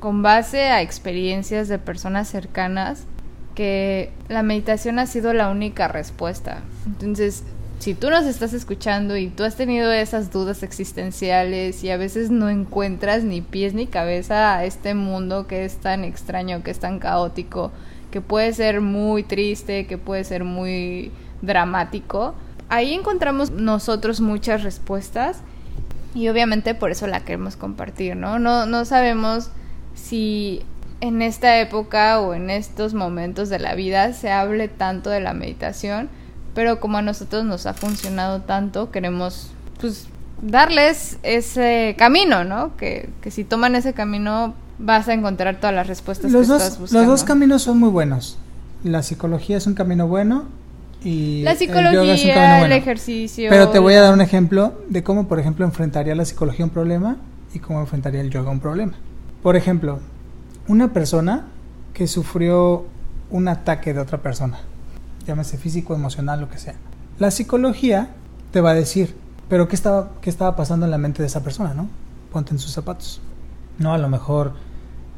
con base a experiencias de personas cercanas, que la meditación ha sido la única respuesta. Entonces, si tú nos estás escuchando y tú has tenido esas dudas existenciales y a veces no encuentras ni pies ni cabeza a este mundo que es tan extraño, que es tan caótico, que puede ser muy triste, que puede ser muy dramático, ahí encontramos nosotros muchas respuestas y obviamente por eso la queremos compartir, ¿no? No, no sabemos si en esta época o en estos momentos de la vida se hable tanto de la meditación, pero como a nosotros nos ha funcionado tanto, queremos pues darles ese camino, ¿no? Que, que si toman ese camino vas a encontrar todas las respuestas Los que dos, estás los buscando. dos caminos son muy buenos. La psicología es un camino bueno y La el psicología, el bueno. ejercicio. Pero te voy a dar un ejemplo de cómo, por ejemplo, enfrentaría la psicología un problema y cómo enfrentaría el yoga un problema. Por ejemplo, una persona que sufrió un ataque de otra persona, llámese físico, emocional, lo que sea. La psicología te va a decir, pero ¿qué estaba, qué estaba pasando en la mente de esa persona, no? Ponte en sus zapatos. No, a lo mejor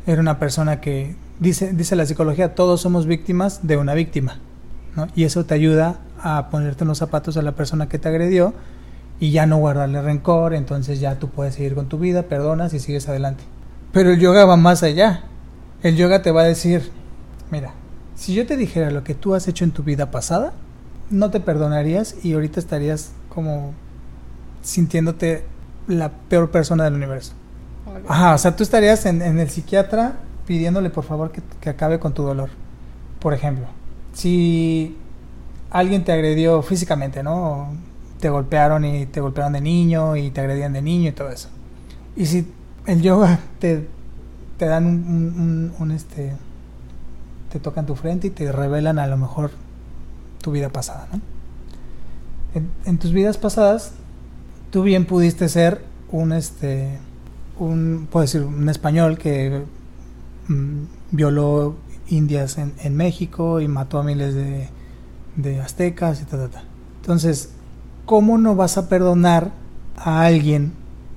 era una persona que, dice, dice la psicología, todos somos víctimas de una víctima. ¿No? Y eso te ayuda a ponerte en los zapatos de la persona que te agredió y ya no guardarle rencor, entonces ya tú puedes seguir con tu vida, perdonas y sigues adelante. Pero el yoga va más allá. El yoga te va a decir, mira, si yo te dijera lo que tú has hecho en tu vida pasada, no te perdonarías y ahorita estarías como sintiéndote la peor persona del universo. Ajá, o sea, tú estarías en, en el psiquiatra pidiéndole por favor que, que acabe con tu dolor. Por ejemplo, si alguien te agredió físicamente, ¿no? Te golpearon y te golpearon de niño y te agredían de niño y todo eso. Y si el yoga te, te dan un, este te tocan tu frente y te revelan a lo mejor tu vida pasada, ¿no? En, en tus vidas pasadas, tú bien pudiste ser un este un puedo decir un español que mm, violó indias en, México y mató a miles de, de aztecas y ta, ta, ta. Entonces, ¿cómo no vas a perdonar a alguien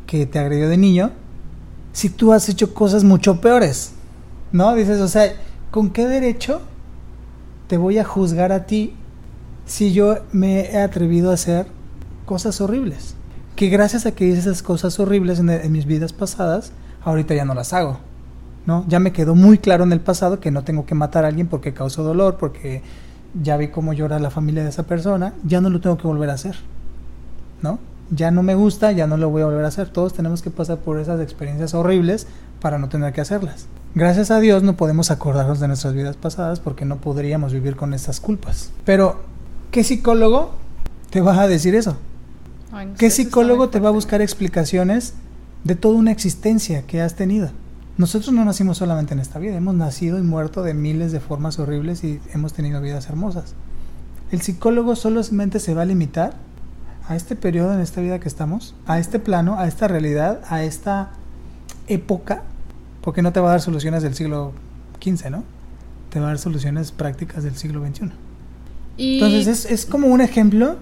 que te agredió de niño si tú has hecho cosas mucho peores? ¿No? Dices, o sea, ¿con qué derecho te voy a juzgar a ti si yo me he atrevido a hacer cosas horribles. Que gracias a que hice esas cosas horribles en, en mis vidas pasadas, ahorita ya no las hago. ¿No? Ya me quedó muy claro en el pasado que no tengo que matar a alguien porque causó dolor, porque ya vi cómo llora la familia de esa persona, ya no lo tengo que volver a hacer, ¿no? Ya no me gusta, ya no lo voy a volver a hacer. Todos tenemos que pasar por esas experiencias horribles para no tener que hacerlas. Gracias a Dios no podemos acordarnos de nuestras vidas pasadas porque no podríamos vivir con estas culpas. Pero, ¿qué psicólogo te va a decir eso? Ay, no ¿Qué psicólogo te va a buscar explicaciones de toda una existencia que has tenido? Nosotros no nacimos solamente en esta vida, hemos nacido y muerto de miles de formas horribles y hemos tenido vidas hermosas. El psicólogo solamente se va a limitar a este periodo en esta vida que estamos, a este plano, a esta realidad, a esta época, porque no te va a dar soluciones del siglo XV, ¿no? Te va a dar soluciones prácticas del siglo XXI. Y Entonces es, es como un ejemplo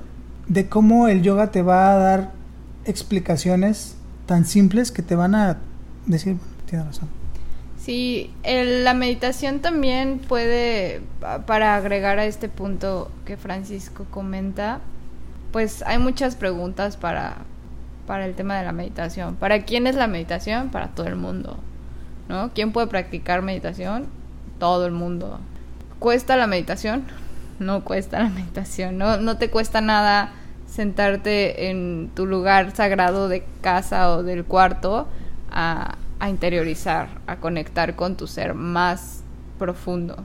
de cómo el yoga te va a dar explicaciones tan simples que te van a decir, "Bueno, tienes razón. Sí, la meditación también puede, pa- para agregar a este punto que Francisco comenta, pues hay muchas preguntas para, para el tema de la meditación. ¿Para quién es la meditación? Para todo el mundo, ¿no? ¿Quién puede practicar meditación? Todo el mundo. ¿Cuesta la meditación? No cuesta la meditación, no, no te cuesta nada sentarte en tu lugar sagrado de casa o del cuarto a, a interiorizar, a conectar con tu ser más profundo.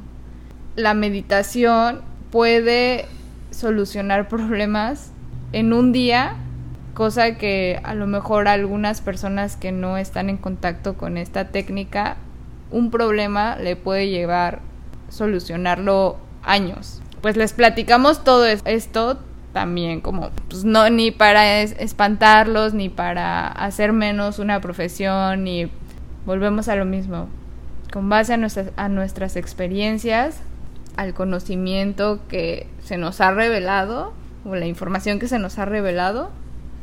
La meditación puede solucionar problemas en un día, cosa que a lo mejor algunas personas que no están en contacto con esta técnica, un problema le puede llevar solucionarlo años. Pues les platicamos todo es- esto también como pues no ni para es- espantarlos ni para hacer menos una profesión ni volvemos a lo mismo con base a nuestras a nuestras experiencias al conocimiento que se nos ha revelado o la información que se nos ha revelado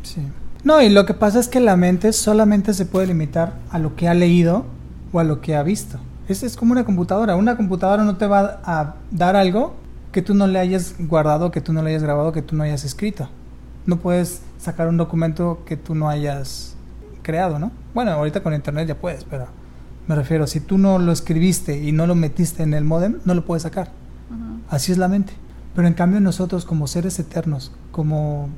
Sí. No, y lo que pasa es que la mente solamente se puede limitar a lo que ha leído o a lo que ha visto. Es, es como una computadora. Una computadora no te va a dar algo que tú no le hayas guardado, que tú no le hayas grabado, que tú no hayas escrito. No puedes sacar un documento que tú no hayas creado, ¿no? Bueno, ahorita con internet ya puedes, pero me refiero, si tú no lo escribiste y no lo metiste en el modem, no lo puedes sacar. Así es la mente. Pero en cambio nosotros como seres eternos, como,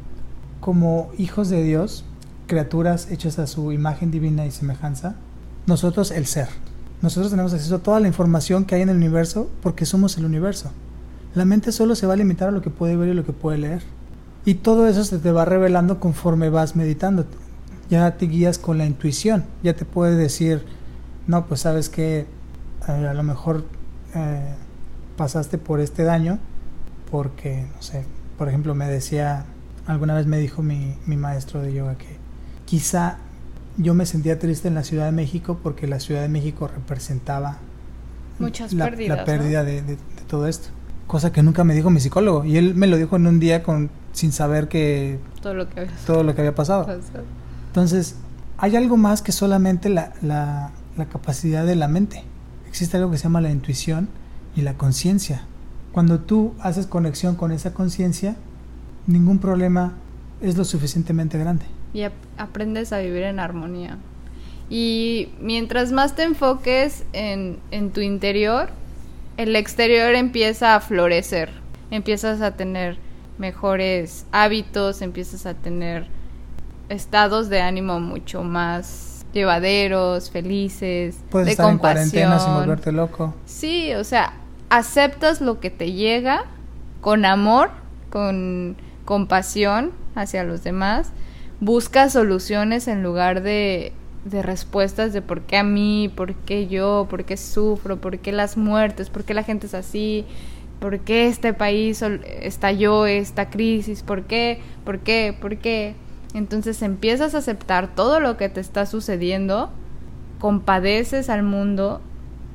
como hijos de Dios, criaturas hechas a su imagen divina y semejanza, nosotros el ser. Nosotros tenemos acceso a toda la información que hay en el universo porque somos el universo. La mente solo se va a limitar a lo que puede ver y lo que puede leer. Y todo eso se te va revelando conforme vas meditando. Ya te guías con la intuición. Ya te puede decir, no, pues sabes que a lo mejor eh, pasaste por este daño porque, no sé, por ejemplo, me decía, alguna vez me dijo mi, mi maestro de yoga que quizá yo me sentía triste en la Ciudad de México porque la Ciudad de México representaba Muchas la, pérdidas, la ¿no? pérdida de, de- de todo esto. Cosa que nunca me dijo mi psicólogo. Y él me lo dijo en un día con, sin saber que todo lo que había todo lo que había pasado. pasado. Entonces, hay algo más que solamente la, la- capacidad de la mente. Existe algo que se llama la intuición y la conciencia. Cuando tú haces conexión con esa conciencia, ningún problema es lo suficientemente grande. y ap- aprendes a vivir en armonía. Y mientras más te enfoques en, en tu interior, el exterior empieza a florecer, empiezas a tener mejores hábitos, empiezas a tener estados de ánimo mucho más llevaderos, felices, Puedes de estar en compasión. cuarentena sin volverte loco. Sí, o sea, aceptas lo que te llega con amor, con compasión hacia los demás, buscas soluciones en lugar de, de respuestas de por qué a mí, por qué yo, por qué sufro, por qué las muertes, por qué la gente es así, por qué este país estalló esta crisis, por qué, por qué, por qué. Entonces empiezas a aceptar todo lo que te está sucediendo, compadeces al mundo,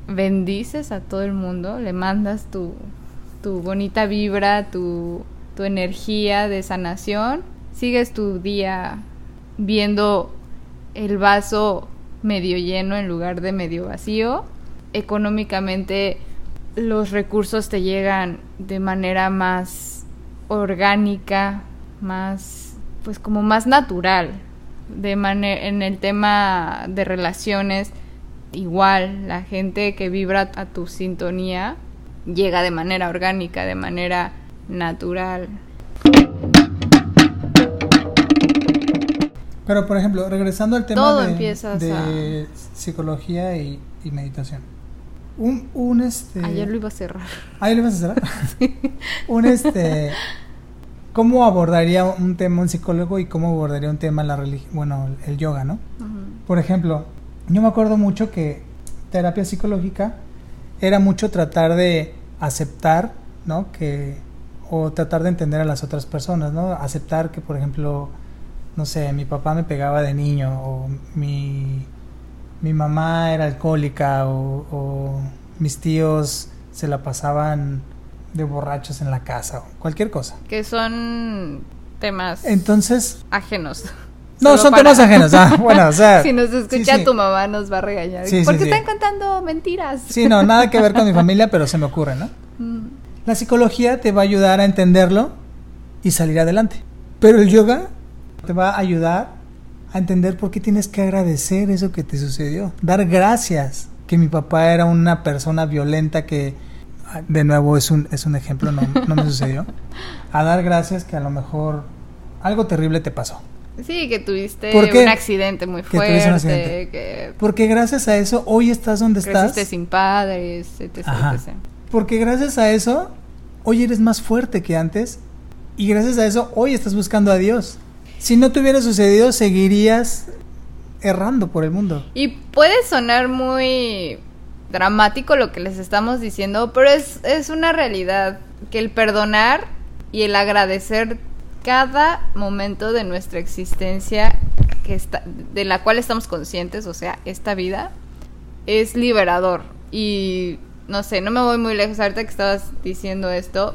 bendices a todo el mundo, le mandas tu, tu bonita vibra, tu, tu energía de sanación, sigues tu día viendo el vaso medio lleno en lugar de medio vacío. Económicamente los recursos te llegan de manera más orgánica, más pues como más natural de en el tema de relaciones igual la gente que vibra a tu sintonía llega de manera orgánica, de manera natural. Pero, por ejemplo, regresando al tema de, psicología y, meditación. Un, un, este... Ayer lo iba a cerrar. ¿Ayer lo ibas a cerrar? un este... ¿Cómo abordaría un tema un psicólogo y cómo abordaría un tema la religión? Bueno, el yoga, ¿no? Por ejemplo, yo me acuerdo mucho que terapia psicológica era mucho tratar de aceptar, ¿no? Que o tratar de entender a las otras personas, ¿no? Aceptar que, por ejemplo, no sé, mi papá me pegaba de niño o mi, mi mamá era alcohólica o, o mis tíos se la pasaban de borrachos en la casa o cualquier cosa. Que son temas Entonces, ajenos. No, son temas ajenos. Ah, bueno, o sea. si nos escucha tu mamá nos va a regañar. porque están contando mentiras. Sí, no, nada que ver con mi familia, pero se me ocurre, ¿no? Mm. La psicología te va a ayudar a entenderlo y salir adelante. Pero el yoga te va a ayudar a entender por qué tienes que agradecer eso que te sucedió. Dar gracias que mi papá era una persona violenta que, de nuevo, es un, es un ejemplo, no, no me sucedió. A dar gracias que a lo mejor algo terrible te pasó. Sí, que tuviste un accidente muy fuerte. Porque gracias a eso hoy estás donde estás. sin padres, etc, Porque gracias a eso hoy eres más fuerte que antes y gracias a eso hoy estás buscando a Dios. Si no te hubiera sucedido, seguirías errando por el mundo. Y puede sonar muy dramático lo que les estamos diciendo, pero es, es una realidad que el perdonar y el agradecer cada momento de nuestra existencia que está, de la cual estamos conscientes, o sea, esta vida, es liberador. Y no sé, no me voy muy lejos ahorita que estabas diciendo esto.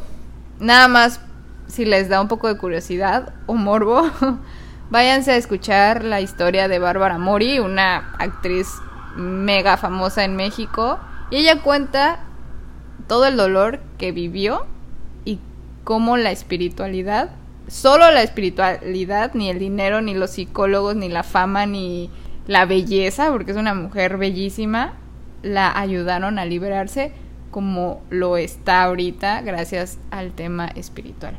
Nada más, si les da un poco de curiosidad o morbo, váyanse a escuchar la historia de Bárbara Mori, una actriz mega famosa en México. Y ella cuenta todo el dolor que vivió y cómo la espiritualidad solo la espiritualidad, ni el dinero, ni los psicólogos, ni la fama, ni la belleza, porque es una mujer bellísima, la ayudaron a liberarse como lo está ahorita gracias al tema espiritual.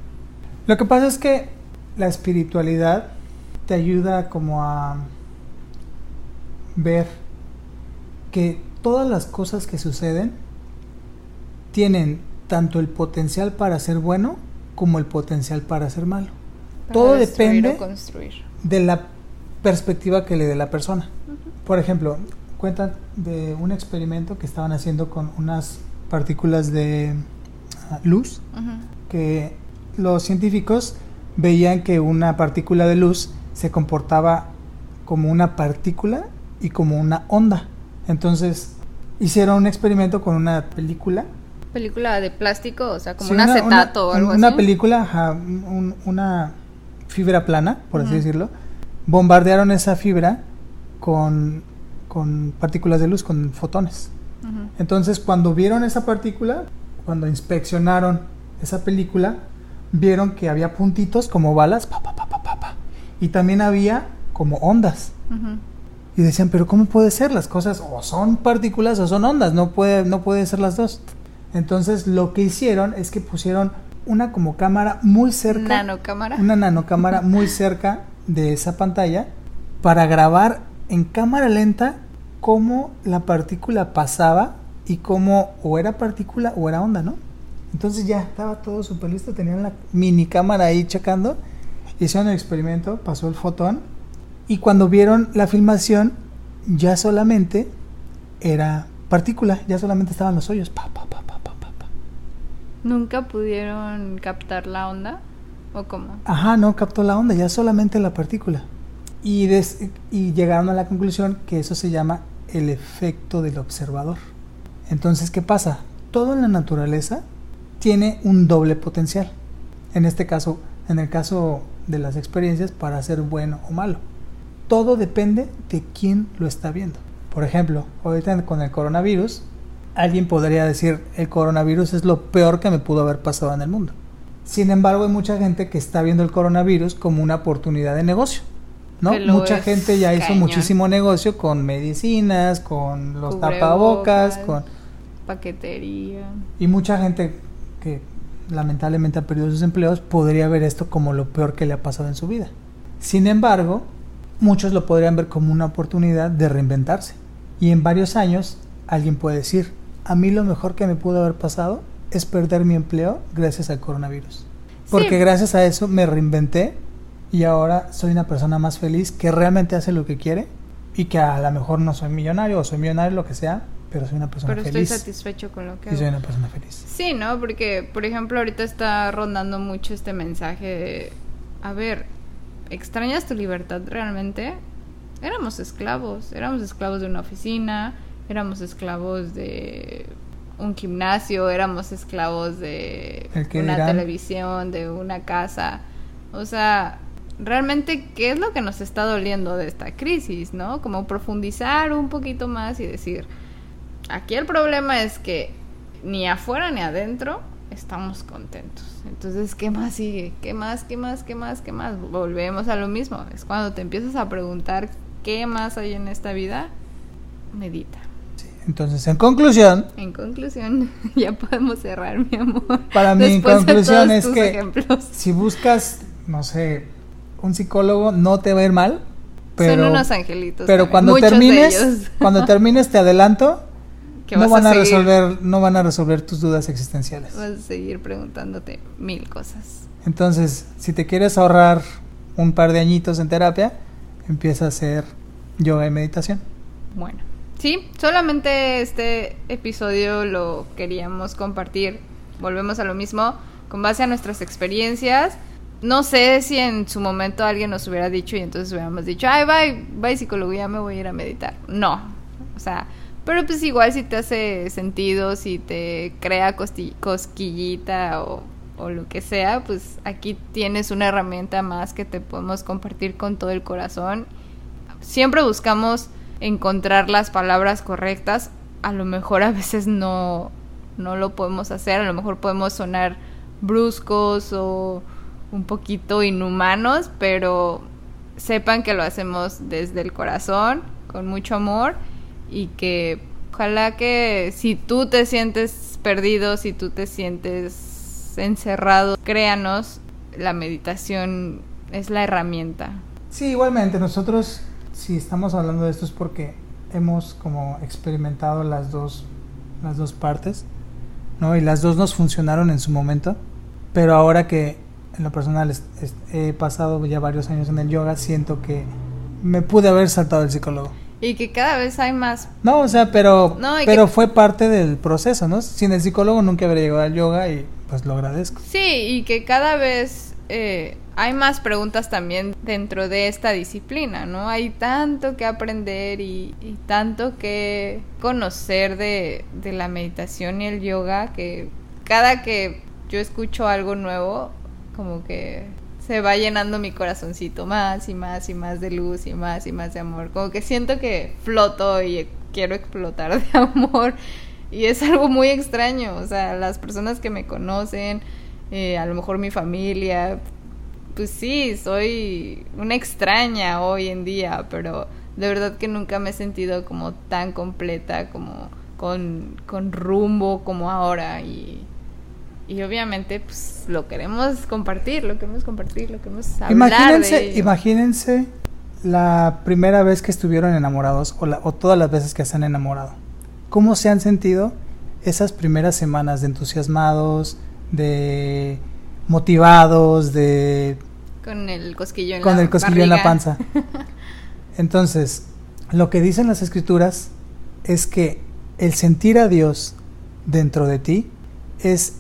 Lo que pasa es que la espiritualidad te ayuda como a ver que todas las cosas que suceden tienen tanto el potencial para ser bueno como el potencial para ser malo. Todo depende de la perspectiva que le dé la persona. Por ejemplo, cuentan de un experimento que estaban haciendo con unas partículas de ah, luz, que los científicos veían que una partícula de luz se comportaba como una partícula y como una onda. Entonces hicieron un experimento con una película película de plástico, o sea, como un acetato o algo así. Una película, una fibra plana, por así decirlo. Bombardearon esa fibra con, con partículas de luz, con fotones. Entonces, cuando vieron esa partícula, cuando inspeccionaron esa película, vieron que había puntitos como balas, pa, pa, pa, pa, y también había como ondas. Y decían, pero ¿cómo puede ser? Las cosas o son partículas o son ondas, no puede, no puede ser las dos. Entonces lo que hicieron es que pusieron una como cámara muy cerca. Nanocámara. Una nanocámara muy cerca de esa pantalla para grabar en cámara lenta cómo la partícula pasaba y cómo o era partícula o era onda, ¿no? Entonces ya estaba todo súper listo, tenían la mini cámara ahí checando, hicieron el experimento, pasó el fotón y cuando vieron la filmación ya solamente era partícula, ya solamente estaban los hoyos. Pa, pa, pa, ¿Nunca pudieron captar la onda? ¿O cómo? Ajá, no captó la onda, ya solamente la partícula. Y, y llegaron a la conclusión que eso se llama el efecto del observador. Entonces, ¿qué pasa? Todo en la naturaleza tiene un doble potencial. En este caso, en el caso de las experiencias, para ser bueno o malo. Todo depende de quién lo está viendo. Por ejemplo, ahorita con el coronavirus, alguien podría decir, el coronavirus es lo peor que me pudo haber pasado en el mundo. Sin embargo, hay mucha gente que está viendo el coronavirus como una oportunidad de negocio. ¿no? Mucha gente ya hizo muchísimo negocio con medicinas, con los Cubrebocas. tapabocas, con Paquetería. y mucha gente que lamentablemente ha perdido sus empleos podría ver esto como lo peor que le ha pasado en su vida. Sin embargo, muchos lo podrían ver como una oportunidad de reinventarse. Y en varios años alguien puede decir, a mí lo mejor que me pudo haber pasado es perder mi empleo gracias al coronavirus. Porque Sí. gracias a eso me reinventé y ahora soy una persona más feliz que realmente hace lo que quiere y que a lo mejor no soy millonario o soy millonario, lo que sea, pero soy una persona Pero estoy feliz. satisfecho con lo que Y soy una persona feliz. Sí, ¿no? Porque, por ejemplo, ahorita está rondando mucho este mensaje de, a ver, ¿extrañas tu libertad realmente? Éramos esclavos, éramos esclavos de una oficina, éramos esclavos de un gimnasio, éramos esclavos de una dirán. televisión, de una casa. O sea, realmente, ¿qué es lo que nos está doliendo de esta crisis, no? Como profundizar un poquito más y decir, Aquí el problema es que ni afuera ni adentro estamos contentos. Entonces, ¿qué más sigue? ¿Qué más? ¿Qué más? ¿Qué más? ¿Qué más? Volvemos a lo mismo. Es cuando te empiezas a preguntar qué más hay en esta vida, medita. Sí. Entonces, en conclusión, En conclusión, ya podemos cerrar, mi amor. Para mí, en conclusión, es que- ejemplos. si buscas, no sé, un psicólogo, no te va a ir mal. Pero, Son unos angelitos. pero también, cuando muchos termines, cuando termines te adelanto, Que no vas van a, seguir- resolver, no van a resolver tus dudas existenciales. Vas a seguir preguntándote mil cosas. Entonces, si te quieres ahorrar un par de añitos en terapia, empieza a hacer yoga y meditación. Bueno, sí, solamente este episodio lo queríamos compartir. Volvemos a lo mismo, con base a nuestras experiencias. No sé si en su momento alguien nos hubiera dicho y entonces hubiéramos dicho, ay, bye, bye psicología, me voy a ir a meditar. No, o sea, pero pues igual si te hace sentido, si te crea cosquillita o, o lo que sea, pues aquí tienes una herramienta más que te podemos compartir con todo el corazón. Siempre buscamos encontrar las palabras correctas. A lo mejor a veces no, no lo podemos hacer, a lo mejor podemos sonar bruscos o un poquito inhumanos, pero sepan que lo hacemos desde el corazón, con mucho amor y que ojalá que si tú te sientes perdido, si tú te sientes encerrado, créanos, la meditación es la herramienta. Sí, igualmente, nosotros, si estamos hablando de esto es porque hemos como experimentado las dos, las dos partes, ¿no? Y las dos nos funcionaron en su momento, pero ahora que en lo personal he pasado ya varios años en el yoga, siento que me pude haber saltado el psicólogo. Y que cada vez hay más No, o sea, pero, No, pero que- fue parte del proceso, ¿no? Sin el psicólogo nunca habría llegado al yoga y pues lo agradezco. Sí, y que cada vez eh, hay más preguntas también dentro de esta disciplina, ¿no? Hay tanto que aprender y, y tanto que conocer de, de la meditación y el yoga que cada que yo escucho algo nuevo, como que se va llenando mi corazoncito más y más y más de luz y más y más de amor. Como que siento que floto y quiero explotar de amor. Y es algo muy extraño. O sea, las personas que me conocen, eh, a lo mejor mi familia, pues sí, soy una extraña hoy en día, pero de verdad que nunca me he sentido como tan completa, como con, con rumbo como ahora. Y, y obviamente, pues lo queremos compartir, lo queremos compartir, lo queremos hablar. Imagínense, de imagínense la primera vez que estuvieron enamorados o, la- o todas las veces que se han enamorado. ¿Cómo se han sentido esas primeras semanas de entusiasmados, de motivados, de Con el cosquillo en con la el cosquillo en la panza? Entonces, lo que dicen las escrituras es que el sentir a Dios dentro de ti es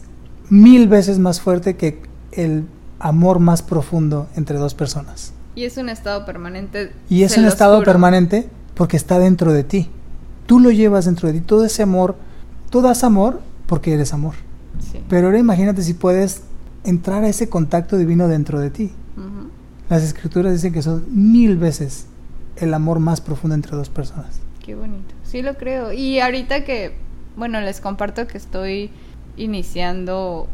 mil veces más fuerte que el amor más profundo entre dos personas. Y es un estado permanente. Y es un estado juro. permanente porque está dentro de ti. Tú lo llevas dentro de ti, todo ese amor. Tú das amor porque eres amor. Sí. Pero ahora imagínate si puedes entrar a ese contacto divino dentro de ti. Las escrituras dicen que son mil veces el amor más profundo entre dos personas. Qué bonito. Sí lo creo. Y ahorita que, bueno, les comparto que estoy iniciando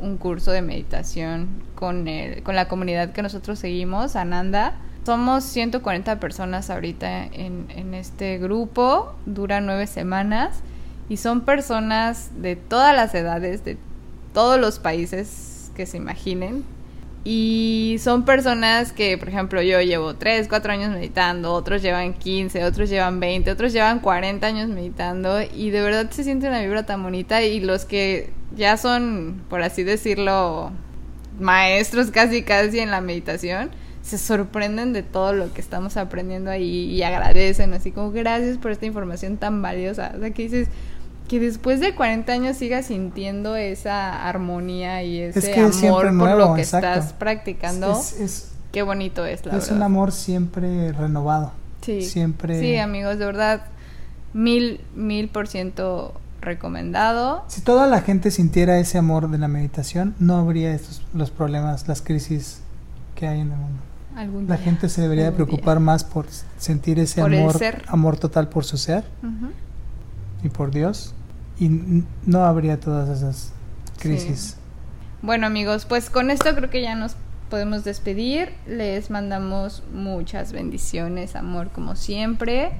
un curso de meditación con, el, con la comunidad que nosotros seguimos, Ananda. Somos 140 personas ahorita en, en este grupo, dura nueve semanas y son personas de todas las edades, de todos los países que se imaginen. Y son personas que, por ejemplo, yo llevo 3, 4 años meditando, otros llevan 15, otros llevan 20, otros llevan 40 años meditando y de verdad se siente una vibra tan bonita y los que ya son, por así decirlo, maestros casi casi en la meditación, se sorprenden de todo lo que estamos aprendiendo ahí y agradecen, así como gracias por esta información tan valiosa. O sea, que dices, que después de 40 años sigas sintiendo esa armonía y ese amor por lo que estás practicando. qué bonito es, la Es un amor siempre renovado. Sí. Siempre. Sí, amigos, de verdad, mil, mil por ciento recomendado. Si toda la gente sintiera ese amor de la meditación, no habría estos, los problemas, las crisis que hay en el mundo. la gente se debería de preocupar más por sentir ese amor, amor total por su ser y por Dios y no habría todas esas crisis. Bueno amigos, pues con esto creo que ya nos podemos despedir. Les mandamos muchas bendiciones, amor como siempre.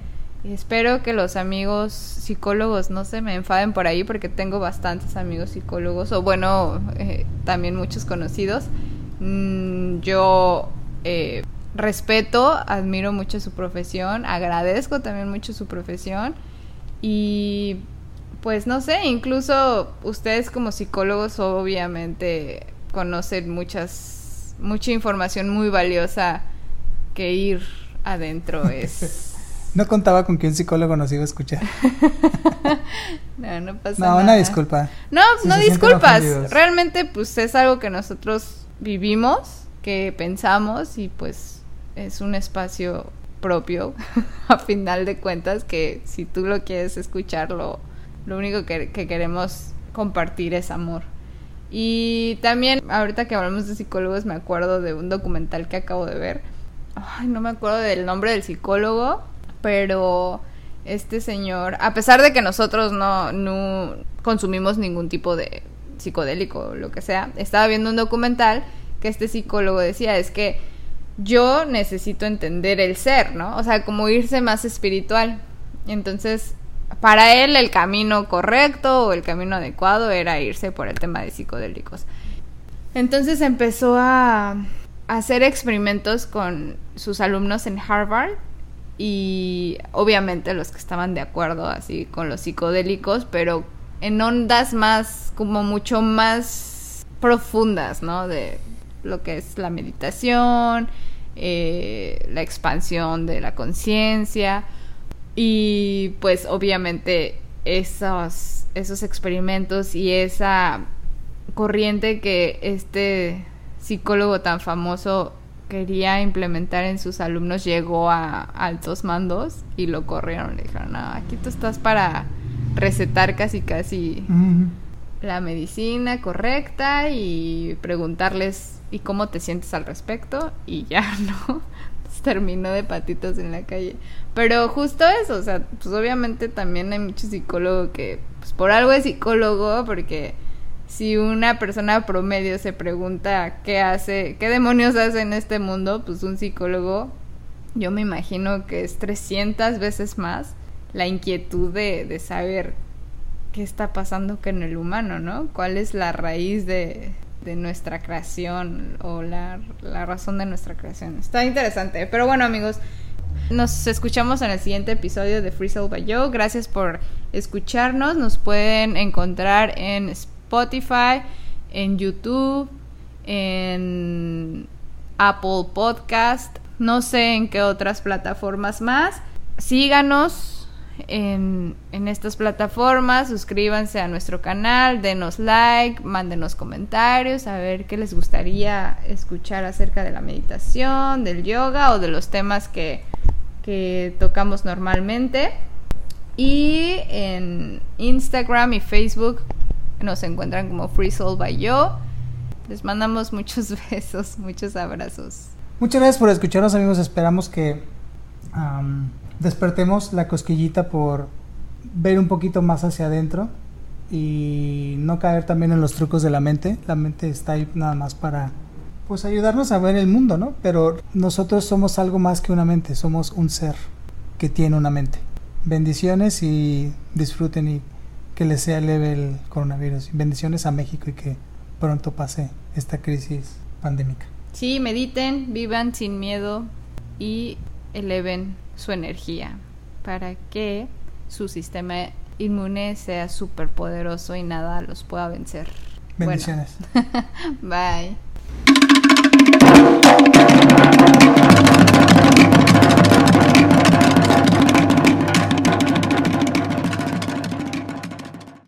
Espero que los amigos psicólogos no se me enfaden por ahí porque tengo bastantes amigos psicólogos o bueno, eh, también muchos conocidos. Mm, yo eh, respeto, admiro mucho su profesión, agradezco también mucho su profesión y pues no sé, incluso ustedes como psicólogos obviamente conocen muchas mucha información muy valiosa que ir adentro es No contaba con que un psicólogo nos iba a escuchar. no, no pasa nada. No, una disculpa. No, no disculpas. Realmente pues es algo que nosotros vivimos, que pensamos y pues es un espacio propio a final de cuentas que si tú lo quieres escucharlo lo único que, queremos compartir es amor. Y también, ahorita que hablamos de psicólogos, me acuerdo de un documental que acabo de ver. Ay, no me acuerdo del nombre del psicólogo, pero este señor, a pesar de que nosotros no, no consumimos ningún tipo de psicodélico o lo que sea, estaba viendo un documental que este psicólogo decía, es que yo necesito entender el ser, ¿no? O sea, como irse más espiritual. Entonces, para él el camino correcto o el camino adecuado era irse por el tema de psicodélicos. Entonces empezó a hacer experimentos con sus alumnos en Harvard y obviamente los que estaban de acuerdo así con los psicodélicos, pero en ondas más, como mucho más profundas, ¿no? De lo que es la meditación, eh, la expansión de la conciencia. Y pues obviamente esos, esos experimentos y esa corriente que este psicólogo tan famoso quería implementar en sus alumnos llegó a altos mandos y lo corrieron. Le dijeron, no, aquí tú estás para recetar casi casi la medicina correcta y preguntarles y cómo te sientes al respecto y ya no terminó de patitos en la calle. Pero justo eso, o sea, pues obviamente también hay mucho psicólogo que, pues por algo es psicólogo, porque si una persona promedio se pregunta qué hace, qué demonios hace en este mundo, pues un psicólogo, yo me imagino que es 300 veces más la inquietud de, de saber qué está pasando en el humano, ¿no? ¿Cuál es la raíz de, de nuestra creación o la, la, razón de nuestra creación. Está interesante. Pero bueno, amigos, nos escuchamos en el siguiente episodio de Free Soul by Joe. Gracias por escucharnos. Nos pueden encontrar en Spotify, en YouTube, en Apple Podcast, no sé en qué otras plataformas más. Síganos en, estas plataformas, suscríbanse a nuestro canal, denos like, mándenos comentarios, a ver qué les gustaría escuchar acerca de la meditación, del yoga o de los temas que, que tocamos normalmente. Y en Instagram y Facebook nos encuentran como Free Soul by Yo. Les mandamos muchos besos, muchos abrazos. Muchas gracias por escucharnos amigos, esperamos que despertemos la cosquillita por ver un poquito más hacia adentro y no caer también en los trucos de la mente. La mente está ahí nada más para pues ayudarnos a ver el mundo, ¿no? Pero nosotros somos algo más que una mente, somos un ser que tiene una mente. Bendiciones y disfruten y que les sea leve el coronavirus. Bendiciones a México y que pronto pase esta crisis pandémica. Sí, mediten, vivan sin miedo y eleven su energía para que su sistema inmune sea súper poderoso y nada los pueda vencer. Bendiciones. Bye.